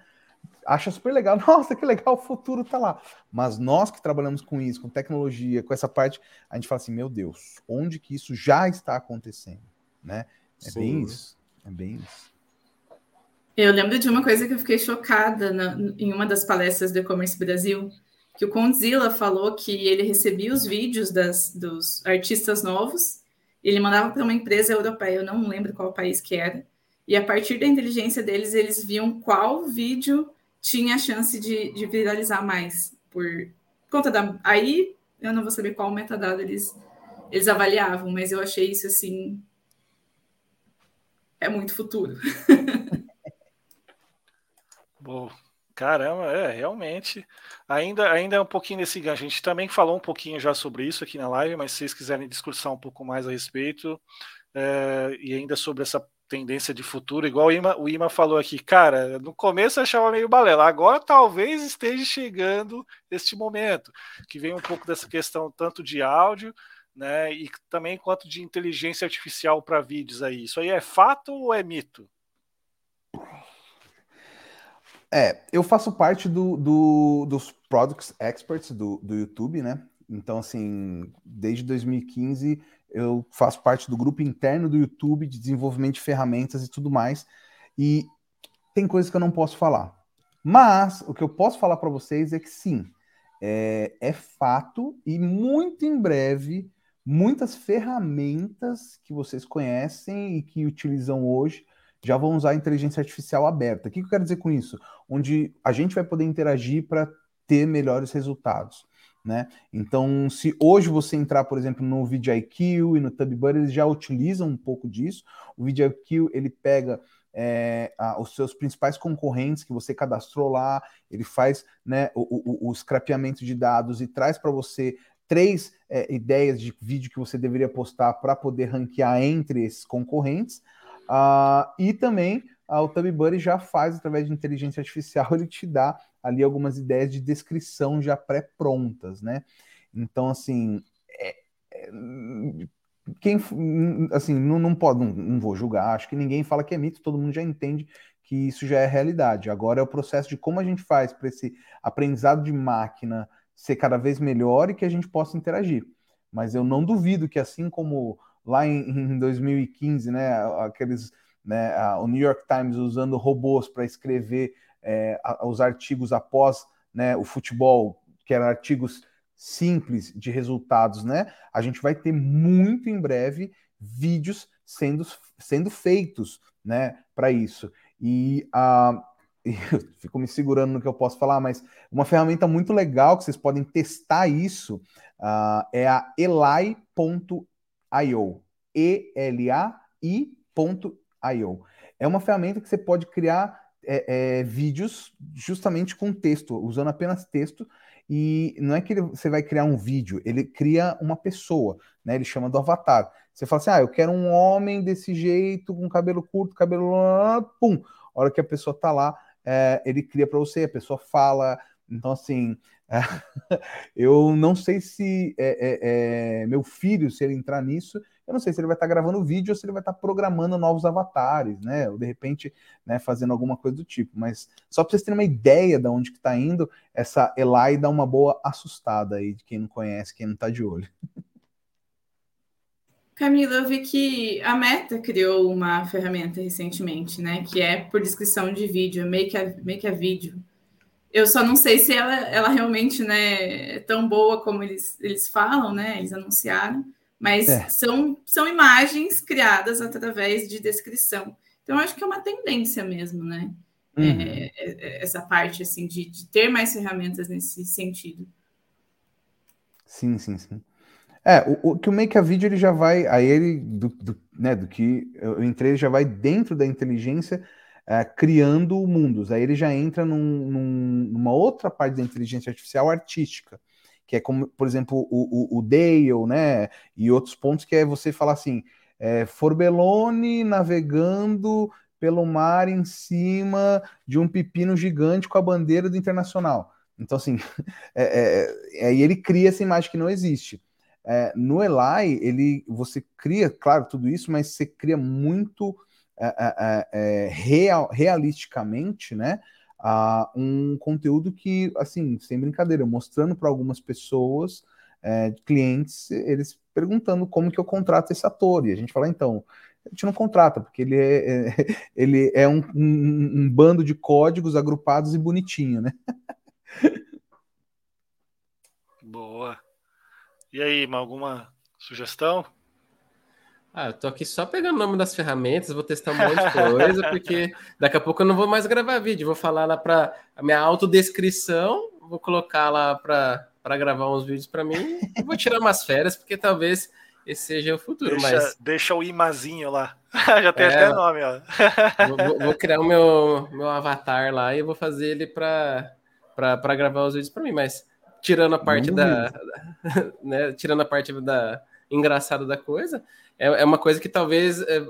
acha super legal, nossa, que legal, o futuro tá lá. Mas nós que trabalhamos com isso, com tecnologia, com essa parte, a gente fala assim, meu Deus, onde que isso já está acontecendo, né? É Sim. bem isso, é bem isso. Eu lembro de uma coisa que eu fiquei chocada na, em uma das palestras do E-Commerce Brasil, que o Condzilla falou que ele recebia os vídeos das, dos artistas novos, ele mandava para uma empresa europeia, eu não lembro qual país que era, e a partir da inteligência deles, eles viam qual vídeo tinha a chance de, de viralizar mais. Por conta da. Aí eu não vou saber qual metadado eles, eles avaliavam, mas eu achei isso assim. É muito futuro. Bom, Caramba, é, realmente. Ainda, ainda é um pouquinho nesse gancho. A gente também falou um pouquinho já sobre isso aqui na live, mas se vocês quiserem discursar um pouco mais a respeito, é, e ainda sobre essa tendência de futuro, igual o Ima, o Ima falou aqui, cara, no começo eu achava meio balela, agora talvez esteja chegando este momento, que vem um pouco dessa questão tanto de áudio, né, e também quanto de inteligência artificial para vídeos aí. Isso aí é fato ou é mito? É, eu faço parte do, do, dos Products Experts do, do YouTube, né? Então, assim, desde 2015 eu faço parte do grupo interno do YouTube de desenvolvimento de ferramentas e tudo mais. E tem coisas que eu não posso falar. Mas o que eu posso falar para vocês é que sim, é, é fato e muito em breve muitas ferramentas que vocês conhecem e que utilizam hoje já vão usar inteligência artificial aberta. O que eu quero dizer com isso? Onde a gente vai poder interagir para ter melhores resultados. Né? Então, se hoje você entrar, por exemplo, no VidIQ e no TubBuddy, eles já utilizam um pouco disso. O VidIQ ele pega é, a, os seus principais concorrentes que você cadastrou lá, ele faz né, o, o, o scrapeamento de dados e traz para você três é, ideias de vídeo que você deveria postar para poder ranquear entre esses concorrentes. Uh, e também uh, o TubBuddy já faz, através de inteligência artificial, ele te dá ali algumas ideias de descrição já pré-prontas, né? Então, assim, é, é, quem, assim, não, não pode, não, não vou julgar, acho que ninguém fala que é mito, todo mundo já entende que isso já é realidade. Agora é o processo de como a gente faz para esse aprendizado de máquina ser cada vez melhor e que a gente possa interagir. Mas eu não duvido que assim como lá em, em 2015, né, aqueles, né, a, o New York Times usando robôs para escrever é, a, os artigos após né, o futebol, que eram artigos simples de resultados, né? A gente vai ter muito em breve vídeos sendo, sendo feitos, né, para isso. E a eu fico me segurando no que eu posso falar, mas uma ferramenta muito legal que vocês podem testar isso uh, é a elai.io. E-L-A-I.io. É uma ferramenta que você pode criar é, é, vídeos justamente com texto, usando apenas texto. E não é que ele, você vai criar um vídeo, ele cria uma pessoa, né? Ele chama do avatar. Você fala assim: ah, eu quero um homem desse jeito, com cabelo curto, cabelo. Pum! A hora que a pessoa tá lá, é, ele cria para você, a pessoa fala. Então, assim, eu não sei se é, é, é, meu filho, se ele entrar nisso, eu não sei se ele vai estar gravando vídeo ou se ele vai estar programando novos avatares, né? Ou de repente, né, fazendo alguma coisa do tipo. Mas só para vocês terem uma ideia de onde que está indo, essa Eli dá uma boa assustada aí de quem não conhece, quem não está de olho. Camila, eu vi que a Meta criou uma ferramenta recentemente, né? Que é por descrição de vídeo, Make a, make a Video. Eu só não sei se ela, ela realmente né, é tão boa como eles, eles falam, né? Eles anunciaram, mas é. são, são imagens criadas através de descrição. Então, acho que é uma tendência mesmo, né? Uhum. É, é, é, essa parte assim de, de ter mais ferramentas nesse sentido. Sim, sim, sim. É, o, o, que o Make a Video ele já vai, aí ele, do, do, né, do que eu entrei, ele já vai dentro da inteligência é, criando mundos. Aí ele já entra num, num, numa outra parte da inteligência artificial artística, que é como, por exemplo, o, o, o Dale, né, e outros pontos que é você falar assim, é, Forbelone navegando pelo mar em cima de um pepino gigante com a bandeira do Internacional. Então, assim, é, é, aí ele cria essa imagem que não existe. É, no Eli, ele, você cria, claro, tudo isso, mas você cria muito é, é, é, é real, realisticamente, né? Uh, um conteúdo que, assim, sem brincadeira, mostrando para algumas pessoas, é, clientes, eles perguntando como que eu contrato esse ator. E a gente fala, então, a gente não contrata, porque ele é, é ele é um, um, um, bando de códigos agrupados e bonitinho, né? Boa. E aí, alguma sugestão? Ah, eu tô aqui só pegando o nome das ferramentas, vou testar um monte de coisa, porque daqui a pouco eu não vou mais gravar vídeo, vou falar lá para a minha autodescrição, vou colocar lá para gravar uns vídeos para mim, e vou tirar umas férias, porque talvez esse seja o futuro. Deixa, mas... deixa o imazinho lá. Já tem é, até nome, ó. Vou, vou, criar o meu, meu avatar lá e vou fazer ele para gravar os vídeos para mim, mas tirando a parte da, da, né, tirando a parte da engraçada da coisa, é, é uma coisa que talvez é,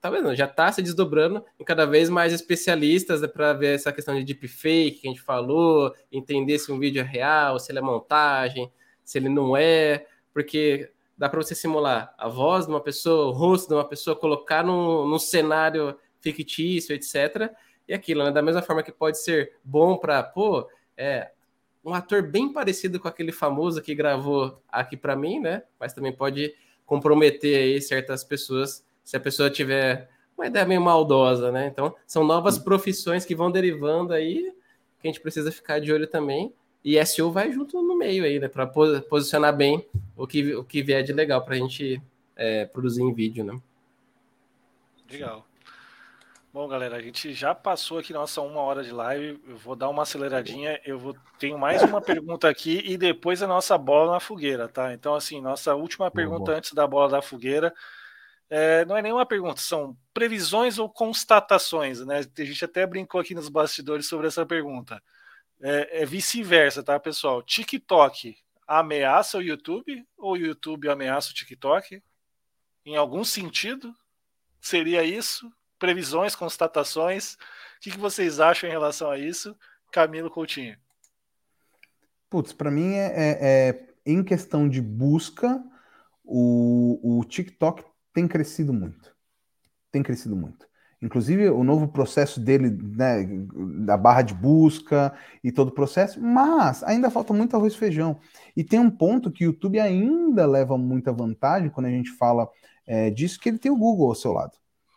talvez não, já está se desdobrando em cada vez mais especialistas né, para ver essa questão de deepfake que a gente falou, entender se um vídeo é real, se ele é montagem, se ele não é, porque dá para você simular a voz de uma pessoa, o rosto de uma pessoa, colocar num, num cenário fictício, etc. E aquilo, né? Da mesma forma que pode ser bom para, pô, é, um ator bem parecido com aquele famoso que gravou aqui para mim, né? Mas também pode comprometer aí certas pessoas se a pessoa tiver uma ideia meio maldosa, né? Então, são novas profissões que vão derivando aí, que a gente precisa ficar de olho também. E SEO vai junto no meio aí, né? Para posicionar bem o que, o que vier de legal para a gente é, produzir em vídeo, né? Legal. Bom, galera, a gente já passou aqui nossa uma hora de live. Eu vou dar uma aceleradinha. Eu vou tenho mais uma pergunta aqui e depois a nossa bola na fogueira, tá? Então, assim, nossa última pergunta antes da bola da fogueira é, não é nenhuma pergunta, são previsões ou constatações, né? A gente até brincou aqui nos bastidores sobre essa pergunta. É, é vice-versa, tá, pessoal? TikTok ameaça o YouTube ou o YouTube ameaça o TikTok? Em algum sentido? Seria isso? Previsões, constatações. O que, que vocês acham em relação a isso? Camilo Coutinho. Putz, para mim é, é, é, em questão de busca, o, o TikTok tem crescido muito. Tem crescido muito. Inclusive o novo processo dele, né, da barra de busca e todo o processo, mas ainda falta muito arroz e feijão. E tem um ponto que o YouTube ainda leva muita vantagem quando a gente fala é, disso, que ele tem o Google ao seu lado.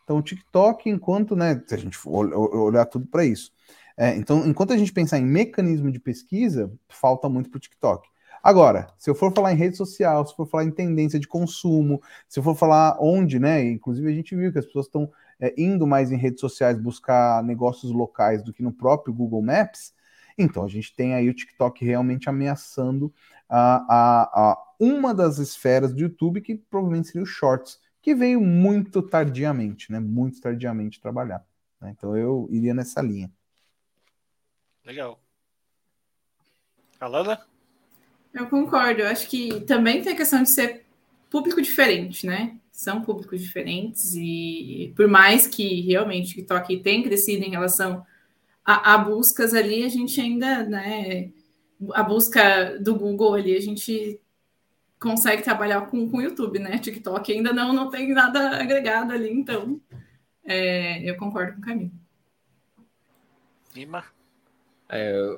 Então, o TikTok, enquanto, né, se a gente olhar tudo para isso. É, então, enquanto a gente pensar em mecanismo de pesquisa, falta muito para o TikTok. Agora, se eu for falar em rede social, se for falar em tendência de consumo, se eu for falar onde, né? Inclusive a gente viu que as pessoas estão é, indo mais em redes sociais buscar negócios locais do que no próprio Google Maps. Então a gente tem aí o TikTok realmente ameaçando a, a, a uma das esferas do YouTube, que provavelmente seria o Shorts, que veio muito tardiamente, né? Muito tardiamente trabalhar. Né? Então eu iria nessa linha. Legal. Alana? Eu concordo. Eu acho que também tem a questão de ser público diferente, né? São públicos diferentes e por mais que realmente o TikTok tenha crescido em relação a, a, buscas ali, a gente ainda, né? A busca do Google ali, a gente consegue trabalhar com o YouTube, né? TikTok ainda não, não tem nada agregado ali, então é, eu concordo com o Camilo. Ima? É,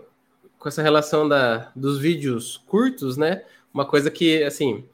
com essa relação da, dos vídeos curtos, né? Uma coisa que, assim,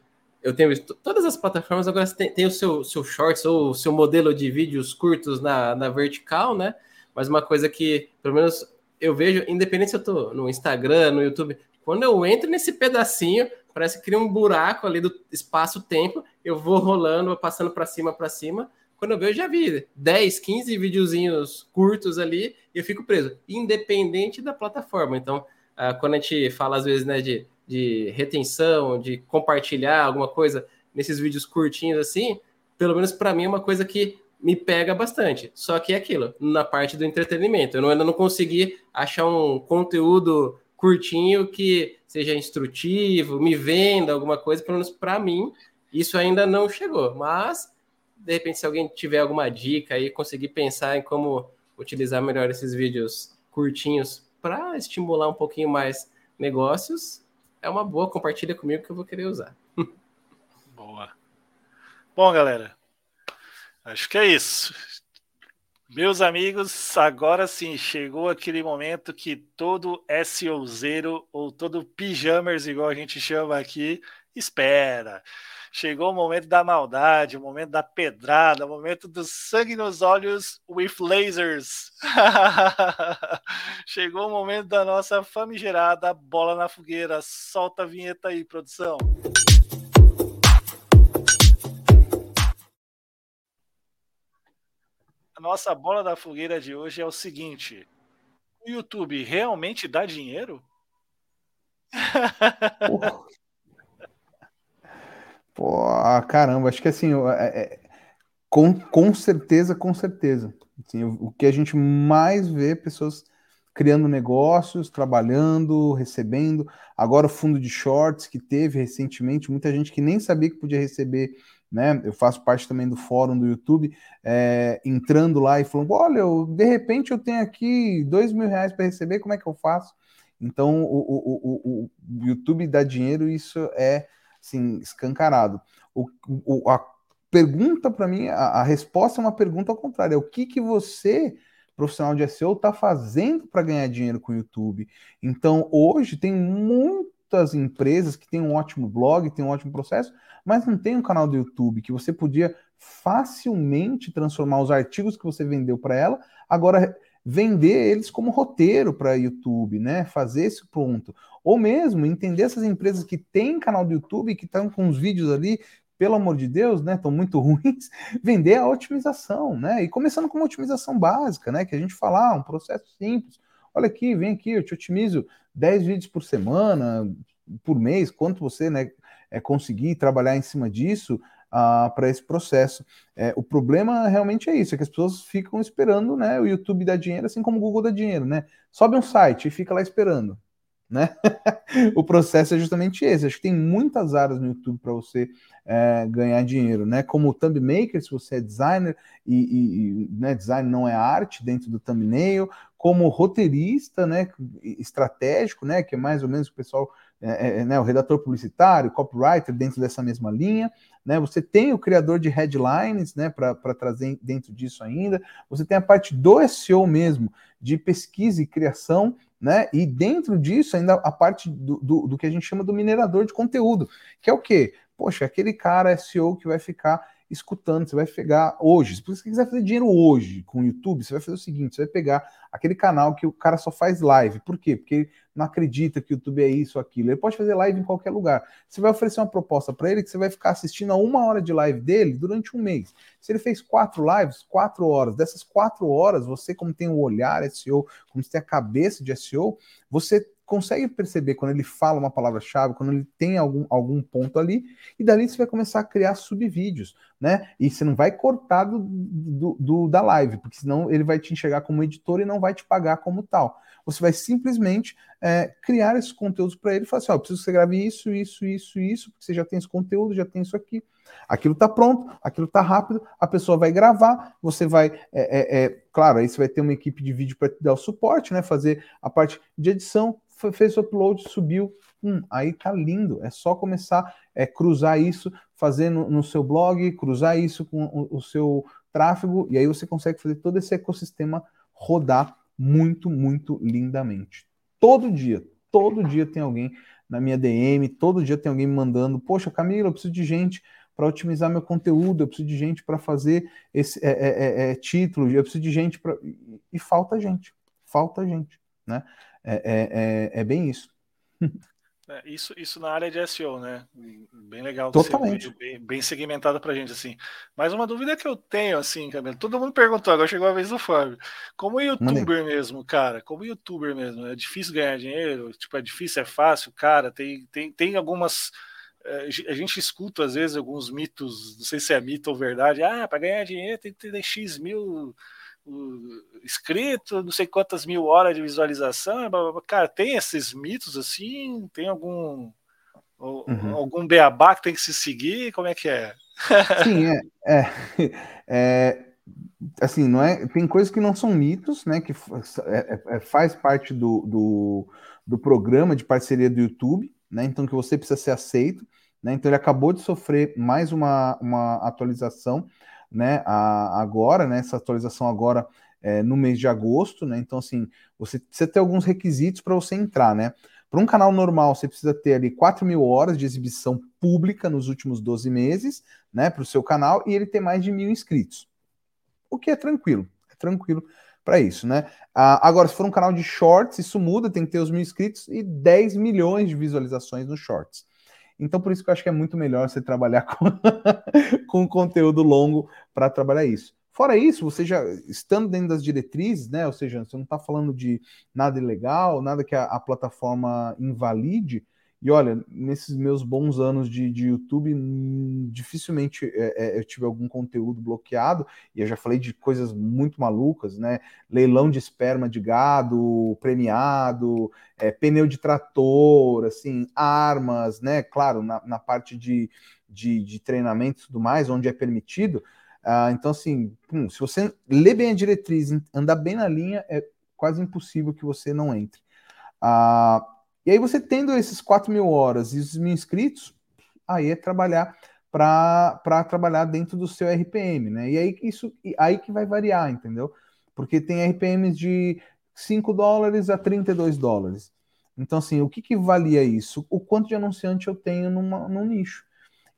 eu tenho visto todas as plataformas agora tem, tem o seu, seu shorts ou o seu modelo de vídeos curtos na, na vertical, né? Mas uma coisa que, pelo menos, eu vejo, independente se eu tô no Instagram, no YouTube, quando eu entro nesse pedacinho, parece que cria um buraco ali do espaço-tempo, eu vou rolando, passando para cima, para cima. Quando eu vejo, eu já vi 10, 15 videozinhos curtos ali eu fico preso, independente da plataforma. Então, uh, quando a gente fala, às vezes, né, de, de retenção, de compartilhar alguma coisa nesses vídeos curtinhos assim, pelo menos para mim é uma coisa que me pega bastante. Só que é aquilo, na parte do entretenimento. Eu ainda não consegui achar um conteúdo curtinho que seja instrutivo, me venda alguma coisa, pelo menos para mim, isso ainda não chegou. Mas, de repente, se alguém tiver alguma dica aí, conseguir pensar em como utilizar melhor esses vídeos curtinhos para estimular um pouquinho mais negócios, é uma boa, compartilha comigo que eu vou querer usar. Boa. Bom, galera, acho que é isso. Meus amigos, agora sim chegou aquele momento que todo SEO zero ou todo pijamers, igual a gente chama aqui, espera. Chegou o momento da maldade, o momento da pedrada, o momento do sangue nos olhos with lasers. chegou o momento da nossa famigerada bola na fogueira. Solta a vinheta aí, produção. A nossa bola da fogueira de hoje é o seguinte: o YouTube realmente dá dinheiro? Pô, caramba, acho que assim, é, é, com, com certeza, com certeza. Assim, o, que a gente mais vê pessoas criando negócios, trabalhando, recebendo. Agora o fundo de shorts que teve recentemente, muita gente que nem sabia que podia receber né? Eu faço parte também do fórum do YouTube, é, entrando lá e falando: olha, eu, de repente eu tenho aqui dois mil reais para receber, como é que eu faço? Então, o, o, o, o YouTube dá dinheiro, isso é assim, escancarado. O, o a pergunta para mim, a, a, resposta é uma pergunta ao contrário: é o que, que você, profissional de SEO, está fazendo para ganhar dinheiro com o YouTube? Então, hoje tem muitas empresas que têm um ótimo blog, têm um ótimo processo, mas não tem um canal do YouTube que você podia facilmente transformar os artigos que você vendeu para ela, agora vender eles como roteiro para YouTube, né? Fazer esse ponto. Ou mesmo entender essas empresas que têm canal do YouTube, que estão com os vídeos ali pelo amor de Deus, né, estão muito ruins, vender a otimização, né? E começando com uma otimização básica, né, que a gente falar, um processo simples. Olha aqui, vem aqui, eu te otimizo 10 vídeos por semana, por mês, quanto você, né, é, conseguir trabalhar em cima disso, uh, para esse processo. É, o problema realmente é isso, é que as pessoas ficam esperando, né? O YouTube dá dinheiro, assim como o Google dá dinheiro, né? Sobe um site e fica lá esperando. Né? o processo é justamente esse. Acho que tem muitas áreas no YouTube para você é, ganhar dinheiro, né? Como o thumb maker, se você é designer e, e né, design não é arte dentro do thumbnail, como roteirista, né? Estratégico, né? Que é mais ou menos o pessoal é, é, é, né, o redator publicitário, copywriter dentro dessa mesma linha, né? Você tem o criador de headlines, né, para trazer dentro disso ainda. Você tem a parte do SEO mesmo, de pesquisa e criação, né? E dentro disso ainda a parte do, do, do que a gente chama do minerador de conteúdo, que é o quê? Poxa, aquele cara SEO que vai ficar escutando, você vai pegar hoje, se você quiser fazer dinheiro hoje com o YouTube, você vai fazer o seguinte, você vai pegar aquele canal que o cara só faz live. Por quê? Porque não acredita que o YouTube é isso, aquilo. Ele pode fazer live em qualquer lugar. Você vai oferecer uma proposta para ele que você vai ficar assistindo a uma hora de live dele durante um mês. Se ele fez quatro lives, quatro horas. Dessas quatro horas, você, como tem o olhar SEO, como você tem a cabeça de SEO, você consegue perceber quando ele fala uma palavra-chave, quando ele tem algum, algum ponto ali, e dali você vai começar a criar subvídeos, né? E você não vai cortar do, do, do, da live, porque senão ele vai te enxergar como editor e não vai te pagar como tal. Você vai simplesmente é, criar esses conteúdos para ele e falar assim: ó, preciso que você grave isso, isso, isso, isso, porque você já tem esse conteúdo, já tem isso aqui. Aquilo está pronto, aquilo está rápido, a pessoa vai gravar, você vai, é, é, é claro, aí você vai ter uma equipe de vídeo para te dar o suporte, né? Fazer a parte de edição, fez o upload, subiu, hum, aí tá lindo. É só começar é, cruzar isso, fazer no, no seu blog, cruzar isso com o, o, seu tráfego, e aí você consegue fazer todo esse ecossistema rodar muito, muito lindamente. Todo dia, todo dia tem alguém na minha DM, todo dia tem alguém me mandando, poxa, Camila, eu preciso de gente para otimizar meu conteúdo, eu preciso de gente para fazer esse é, é, é, é, título, eu preciso de gente para. E falta gente, falta gente, né? É, é, é, é bem isso. É, isso, isso na área de SEO, né? Bem legal. Totalmente. Bem, bem segmentado pra gente, assim. Mas uma dúvida que eu tenho, assim, Camilo, todo mundo perguntou, agora chegou a vez do Fábio. Como youtuber mesmo, cara, como youtuber mesmo, é difícil ganhar dinheiro? Tipo, é difícil, é fácil? Cara, tem, tem, tem algumas... É, a gente escuta, às vezes, alguns mitos, não sei se é mito ou verdade. Ah, para ganhar dinheiro tem que ter X mil inscrito, não sei quantas mil horas de visualização. Cara, tem esses mitos assim? Tem algum uhum. algum beabá que tem que se seguir? Como é que é? Sim, é, é, é, assim, não é. Tem coisas que não são mitos, né? Que é, é, faz parte do, do, do programa de parceria do YouTube, né? Então que você precisa ser aceito. Né? Então ele acabou de sofrer mais uma, uma atualização né, a, agora, né, essa atualização agora é, no mês de agosto, né? Então, assim, você precisa ter alguns requisitos para você entrar, né? Para um canal normal, você precisa ter ali 4 mil horas de exibição pública nos últimos 12 meses, né, para o seu canal, e ele ter mais de mil inscritos. O que é tranquilo, é tranquilo para isso, né? Ah, agora, se for um canal de shorts, isso muda, tem que ter os mil inscritos e 10 milhões de visualizações nos shorts. Então, por isso que eu acho que é muito melhor você trabalhar com, com conteúdo longo para trabalhar isso. Fora isso, você já estando dentro das diretrizes, né? Ou seja, você não está falando de nada ilegal, nada que a, a plataforma invalide, e olha, nesses meus bons anos de, de YouTube, hum, dificilmente é, é, eu tive algum conteúdo bloqueado, e eu já falei de coisas muito malucas, né? Leilão de esperma de gado, premiado, é, pneu de trator, assim, armas, né? Claro, na, na parte de, de, de treinamento e tudo mais, onde é permitido. Ah, então, assim, se você lê bem a diretriz, andar bem na linha, é quase impossível que você não entre. Ah, e aí você tendo esses 4 mil horas e os mil inscritos, aí é trabalhar para trabalhar dentro do seu RPM, né? E aí isso aí que vai variar, entendeu? Porque tem RPMs de 5 dólares a 32 dólares. Então, assim, o que, que valia isso? O quanto de anunciante eu tenho numa, num nicho.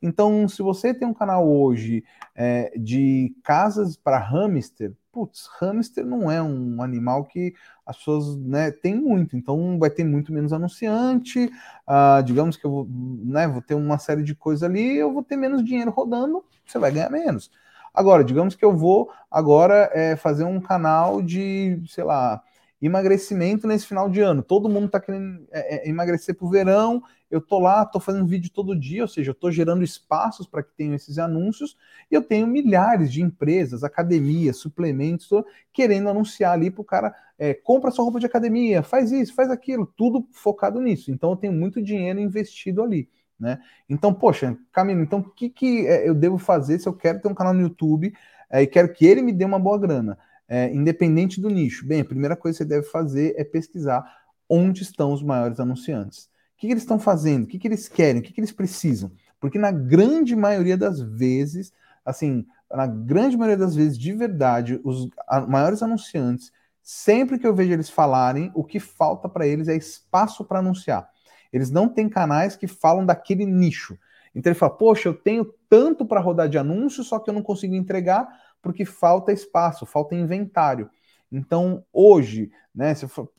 Então, se você tem um canal hoje é, de casas para hamster, putz, hamster não é um animal que as pessoas né, têm muito, então vai ter muito menos anunciante, uh, digamos que eu vou, né, vou ter uma série de coisas ali, eu vou ter menos dinheiro rodando, você vai ganhar menos. Agora, digamos que eu vou agora é, fazer um canal de, sei lá, emagrecimento nesse final de ano. Todo mundo está querendo é, é, emagrecer para o verão. Eu tô lá, tô fazendo vídeo todo dia, ou seja, eu tô gerando espaços para que tenham esses anúncios. E eu tenho milhares de empresas, academias, suplementos, querendo anunciar ali para o cara é, compra sua roupa de academia, faz isso, faz aquilo, tudo focado nisso. Então eu tenho muito dinheiro investido ali. Né? Então, poxa, Camilo, então o que, que é, eu devo fazer se eu quero ter um canal no YouTube é, e quero que ele me dê uma boa grana, é, independente do nicho? Bem, a primeira coisa que você deve fazer é pesquisar onde estão os maiores anunciantes. O que, que eles estão fazendo? O que, que eles querem? O que, que eles precisam? Porque na grande maioria das vezes, assim, na grande maioria das vezes, de verdade, os maiores anunciantes, sempre que eu vejo eles falarem, o que falta para eles é espaço para anunciar. Eles não têm canais que falam daquele nicho. Então ele fala: Poxa, eu tenho tanto para rodar de anúncio, só que eu não consigo entregar porque falta espaço, falta inventário. Então, hoje, né, se for,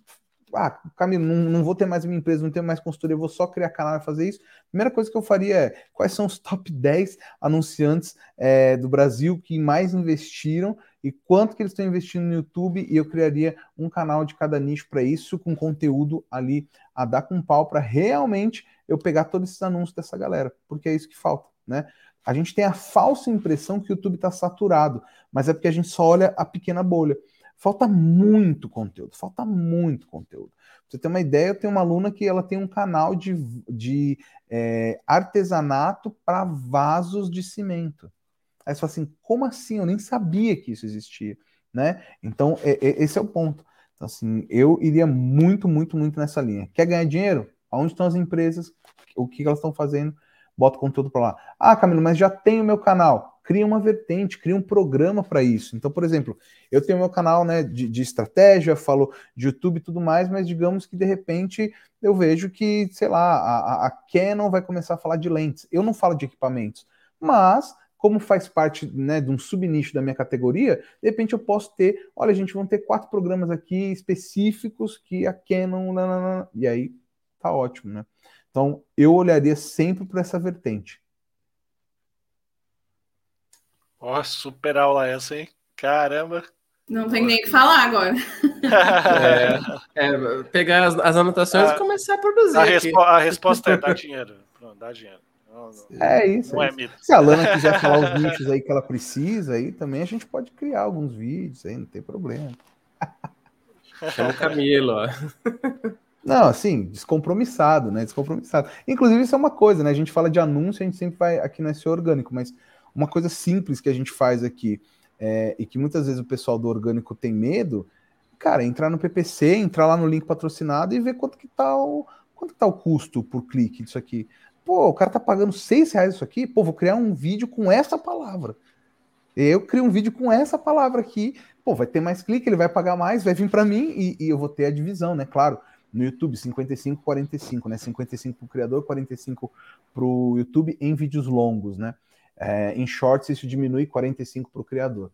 ah, Camilo, não, não, vou ter mais minha empresa, não tenho mais consultoria, vou só criar canal e fazer isso. Primeira coisa que eu faria é quais são os top 10 anunciantes é, do Brasil que mais investiram e quanto que eles estão investindo no YouTube e eu criaria um canal de cada nicho para isso, com conteúdo ali a dar com pau para realmente eu pegar todos esses anúncios dessa galera, porque é isso que falta, né? A gente tem a falsa impressão que o YouTube está saturado, mas é porque a gente só olha a pequena bolha. Falta muito conteúdo, falta muito conteúdo. Pra você ter uma ideia, eu tenho uma aluna que ela tem um canal de, de é, artesanato para vasos de cimento. Aí você fala assim, como assim? Eu nem sabia que isso existia, né? Então, é, é, esse é o ponto. Então, assim, eu iria muito, muito, muito nessa linha. Quer ganhar dinheiro? Aonde estão as empresas? O que elas estão fazendo? Bota conteúdo para lá. Ah, Camilo, mas já tenho meu canal cria uma vertente, cria um programa para isso. Então, por exemplo, eu tenho meu canal né, de, de, estratégia, falo de YouTube e tudo mais, mas digamos que de repente eu vejo que, sei lá, a, a Canon vai começar a falar de lentes. Eu não falo de equipamentos, mas como faz parte né, de um subnicho da minha categoria, de repente eu posso ter, olha, gente, vão ter quatro programas aqui específicos que a Canon, nanana, e aí tá ótimo, né? Então eu olharia sempre para essa vertente. Ó, super aula essa, hein? Caramba! Não tem nem o que falar agora. É, é, pegar as, as anotações a, e começar a produzir. A, respo a resposta é dar dinheiro. Pronto, dá dinheiro. Não, não, é isso. Não é, é Se a Lana quiser falar os nichos aí que ela precisa, aí também a gente pode criar alguns vídeos aí, não tem problema. Chama o Camilo, ó. Não, assim, descompromissado, né? Descompromissado. Inclusive, isso é uma coisa, né? A gente fala de anúncio, a gente sempre vai aqui no SEO orgânico, mas uma coisa simples que a gente faz aqui é, e que muitas vezes o pessoal do orgânico tem medo, cara, entrar no PPC, entrar lá no link patrocinado e ver quanto que tá o, quanto que tá o custo por clique disso aqui. Pô, o cara tá pagando seis reais isso aqui, pô, vou criar um vídeo com essa palavra. Eu crio um vídeo com essa palavra aqui, pô, vai ter mais clique, ele vai pagar mais, vai vir para mim e, e, eu vou ter a divisão, né? Claro, no YouTube, 55, 45, né? 55 para o criador, 45 para o YouTube em vídeos longos, né? É, em shorts isso diminui 45 para o criador.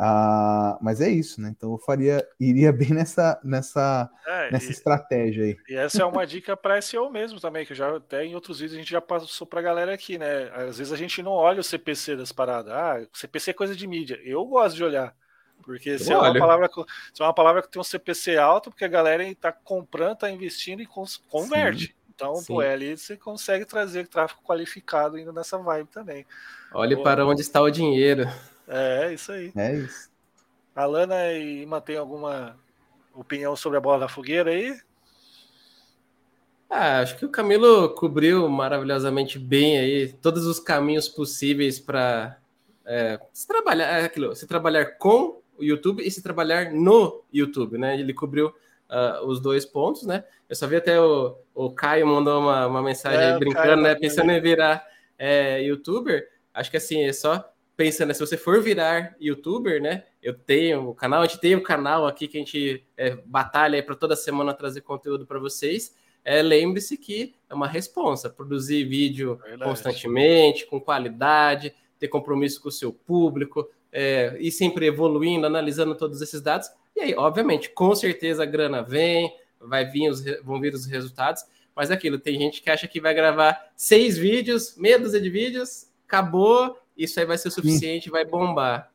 Ah, mas é isso, né? Então eu faria, iria bem nessa, nessa, é, nessa e, estratégia aí. E essa é uma dica para SEO mesmo também, que já até em outros vídeos a gente já passou para a galera aqui, né? Às vezes a gente não olha o CPC das paradas. Ah, CPC é coisa de mídia. Eu gosto de olhar. Porque se é, uma palavra, se é uma palavra que tem um CPC alto, porque a galera está comprando, está investindo e converte. Sim. Então, Sim. pô, é ali você consegue trazer tráfego qualificado ainda nessa vibe também. Olhe pô, para onde está o dinheiro. É, isso aí. É isso. Alana e mantém alguma opinião sobre a bola da fogueira aí? Ah, acho que o Camilo cobriu maravilhosamente bem aí todos os caminhos possíveis para é, se trabalhar, é aquilo, se trabalhar com o YouTube e se trabalhar no YouTube, né? Ele cobriu uh, os dois pontos, né? Eu só vi até o, o Caio mandou uma, uma mensagem é, brincando, né? Pensando em virar é, youtuber. Acho que assim, é só pensando, se você for virar youtuber, né? Eu tenho o canal, a gente tem o um canal aqui que a gente é, batalha para toda semana trazer conteúdo para vocês. É, lembre-se que é uma responsa produzir vídeo Verdade. constantemente, com qualidade, ter compromisso com o seu público, é, e sempre evoluindo, analisando todos esses dados. E aí, obviamente, com certeza a grana vem, vai vir os, vão vir os resultados, mas é aquilo, tem gente que acha que vai gravar seis vídeos, meia dúzia de vídeos, acabou, isso aí vai ser o suficiente, Sim. vai bombar.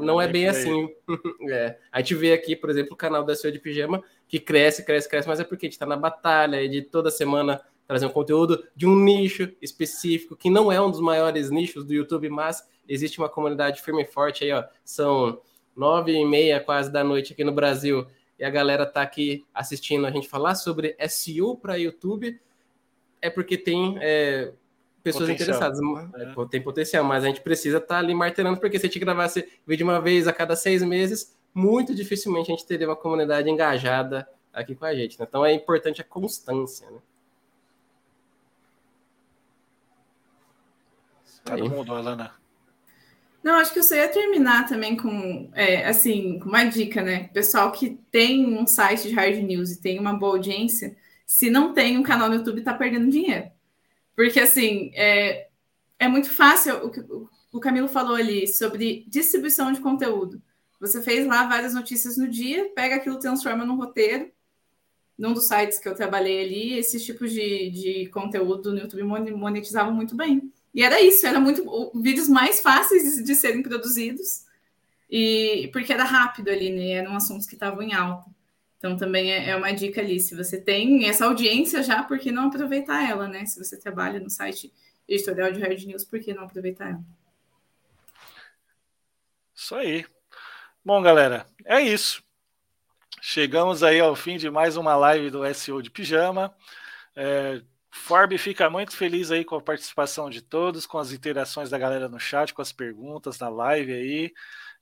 Não é bem assim. é. A gente vê aqui, por exemplo, o canal da SEO de Pijama, que cresce, cresce, cresce, mas é porque a gente está na batalha de toda semana trazer um conteúdo de um nicho específico, que não é um dos maiores nichos do YouTube, mas existe uma comunidade firme e forte aí, ó. São nove e meia quase da noite aqui no Brasil e a galera tá aqui assistindo a gente falar sobre SEO para YouTube. É porque tem é, pessoas potencial. interessadas, é. tem potencial, mas a gente precisa estar tá ali martelando, porque se a gente gravasse vídeo uma vez a cada seis meses, muito dificilmente a gente teria uma comunidade engajada aqui com a gente. Né? Então é importante a constância. Né? Todo mundo, Alana. Não, acho que eu só ia terminar também com, é, assim, com uma dica, né? Pessoal que tem um site de hard news e tem uma boa audiência, se não tem um canal no YouTube, tá perdendo dinheiro. Porque, assim, é, é muito fácil o que o Camilo falou ali sobre distribuição de conteúdo. Você fez lá várias notícias no dia, pega aquilo, transforma num roteiro. Num dos sites que eu trabalhei ali, esses tipos de, de conteúdo no YouTube monetizavam muito bem. E era isso, era muito vídeos mais fáceis de serem produzidos, e porque era rápido ali, né? Eram assuntos que estavam em alta. Então também é, é uma dica ali. Se você tem essa audiência já, por que não aproveitar ela, né? Se você trabalha no site editorial de Hard News, por que não aproveitar ela? Isso aí. Bom, galera, é isso. Chegamos aí ao fim de mais uma live do SEO de Pijama. É, Forb fica muito feliz aí com a participação de todos, com as interações da galera no chat, com as perguntas na live aí,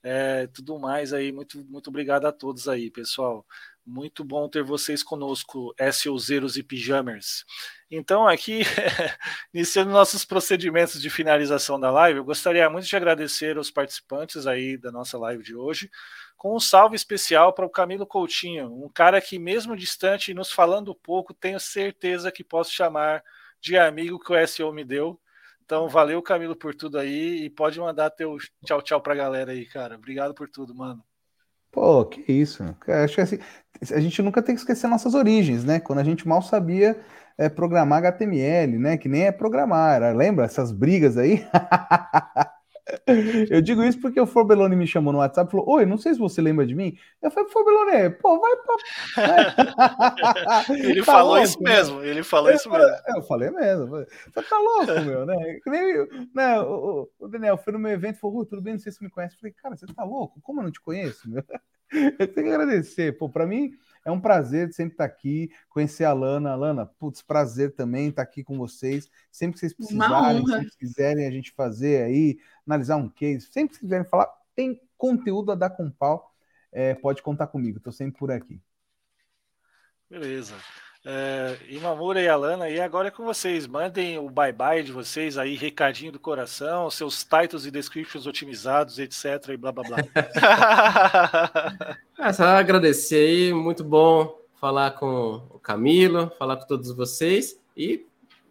é, tudo mais aí. Muito, muito obrigado a todos aí, pessoal. Muito bom ter vocês conosco, SEOzeiros e Pijamers. Então, aqui, iniciando nossos procedimentos de finalização da live, eu gostaria muito de agradecer aos participantes aí da nossa live de hoje com um salve especial para o Camilo Coutinho, um cara que, mesmo distante e nos falando pouco, tenho certeza que posso chamar de amigo que o SEO me deu. Então, valeu, Camilo, por tudo aí e pode mandar teu tchau, tchau para a galera aí, cara. Obrigado por tudo, mano. Pô, que isso. Acho que assim, a gente nunca tem que esquecer nossas origens, né? Quando a gente mal sabia é, programar HTML, né? Que nem é programar. Lembra essas brigas aí? Eu digo isso porque o Forbelone me chamou no WhatsApp e falou: Oi, não sei se você lembra de mim. Eu falei, Forbelone, pô, vai pra. ele tá falou louco, isso né? mesmo, ele falou eu, isso mesmo. Eu falei mesmo. Você tá louco, meu, né? Nem, né o, o, Daniel foi no meu evento e falou: tudo bem, não sei se você me conhece. Eu falei, cara, você tá louco? Como eu não te conheço, meu? Eu tenho que agradecer. Pô, pra mim é um prazer sempre estar aqui, conhecer a Lana. Alana, putz, prazer também estar aqui com vocês. Sempre que vocês precisarem, sempre que quiserem a gente fazer aí, analisar um case, sempre que quiserem falar, tem conteúdo a dar com pau, é, pode contar comigo, estou sempre por aqui. Beleza. É, Imamura e Alana, e agora é com vocês. Mandem o bye-bye de vocês aí, recadinho do coração, seus titles e descriptions otimizados, etc. e blá blá blá. é, só agradecer aí, muito bom falar com o Camilo, falar com todos vocês e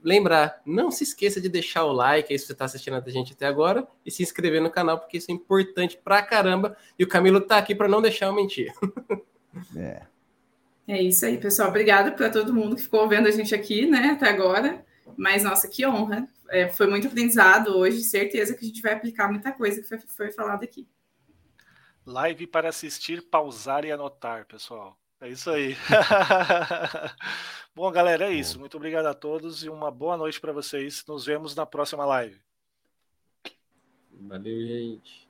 lembrar, não se esqueça de deixar o like aí se você está assistindo a gente até agora e se inscrever no canal, porque isso é importante pra caramba. E o Camilo tá aqui para não deixar eu mentir. É. É isso aí, pessoal. Obrigada para todo mundo que ficou vendo a gente aqui, né, até agora. Mas, nossa, que honra. É, foi muito aprendizado hoje. Certeza que a gente vai aplicar muita coisa que foi, foi falada aqui. Live para assistir, pausar e anotar, pessoal. É isso aí. Bom, galera, é isso. Muito obrigado a todos e uma boa noite para vocês. Nos vemos na próxima live. Valeu, gente.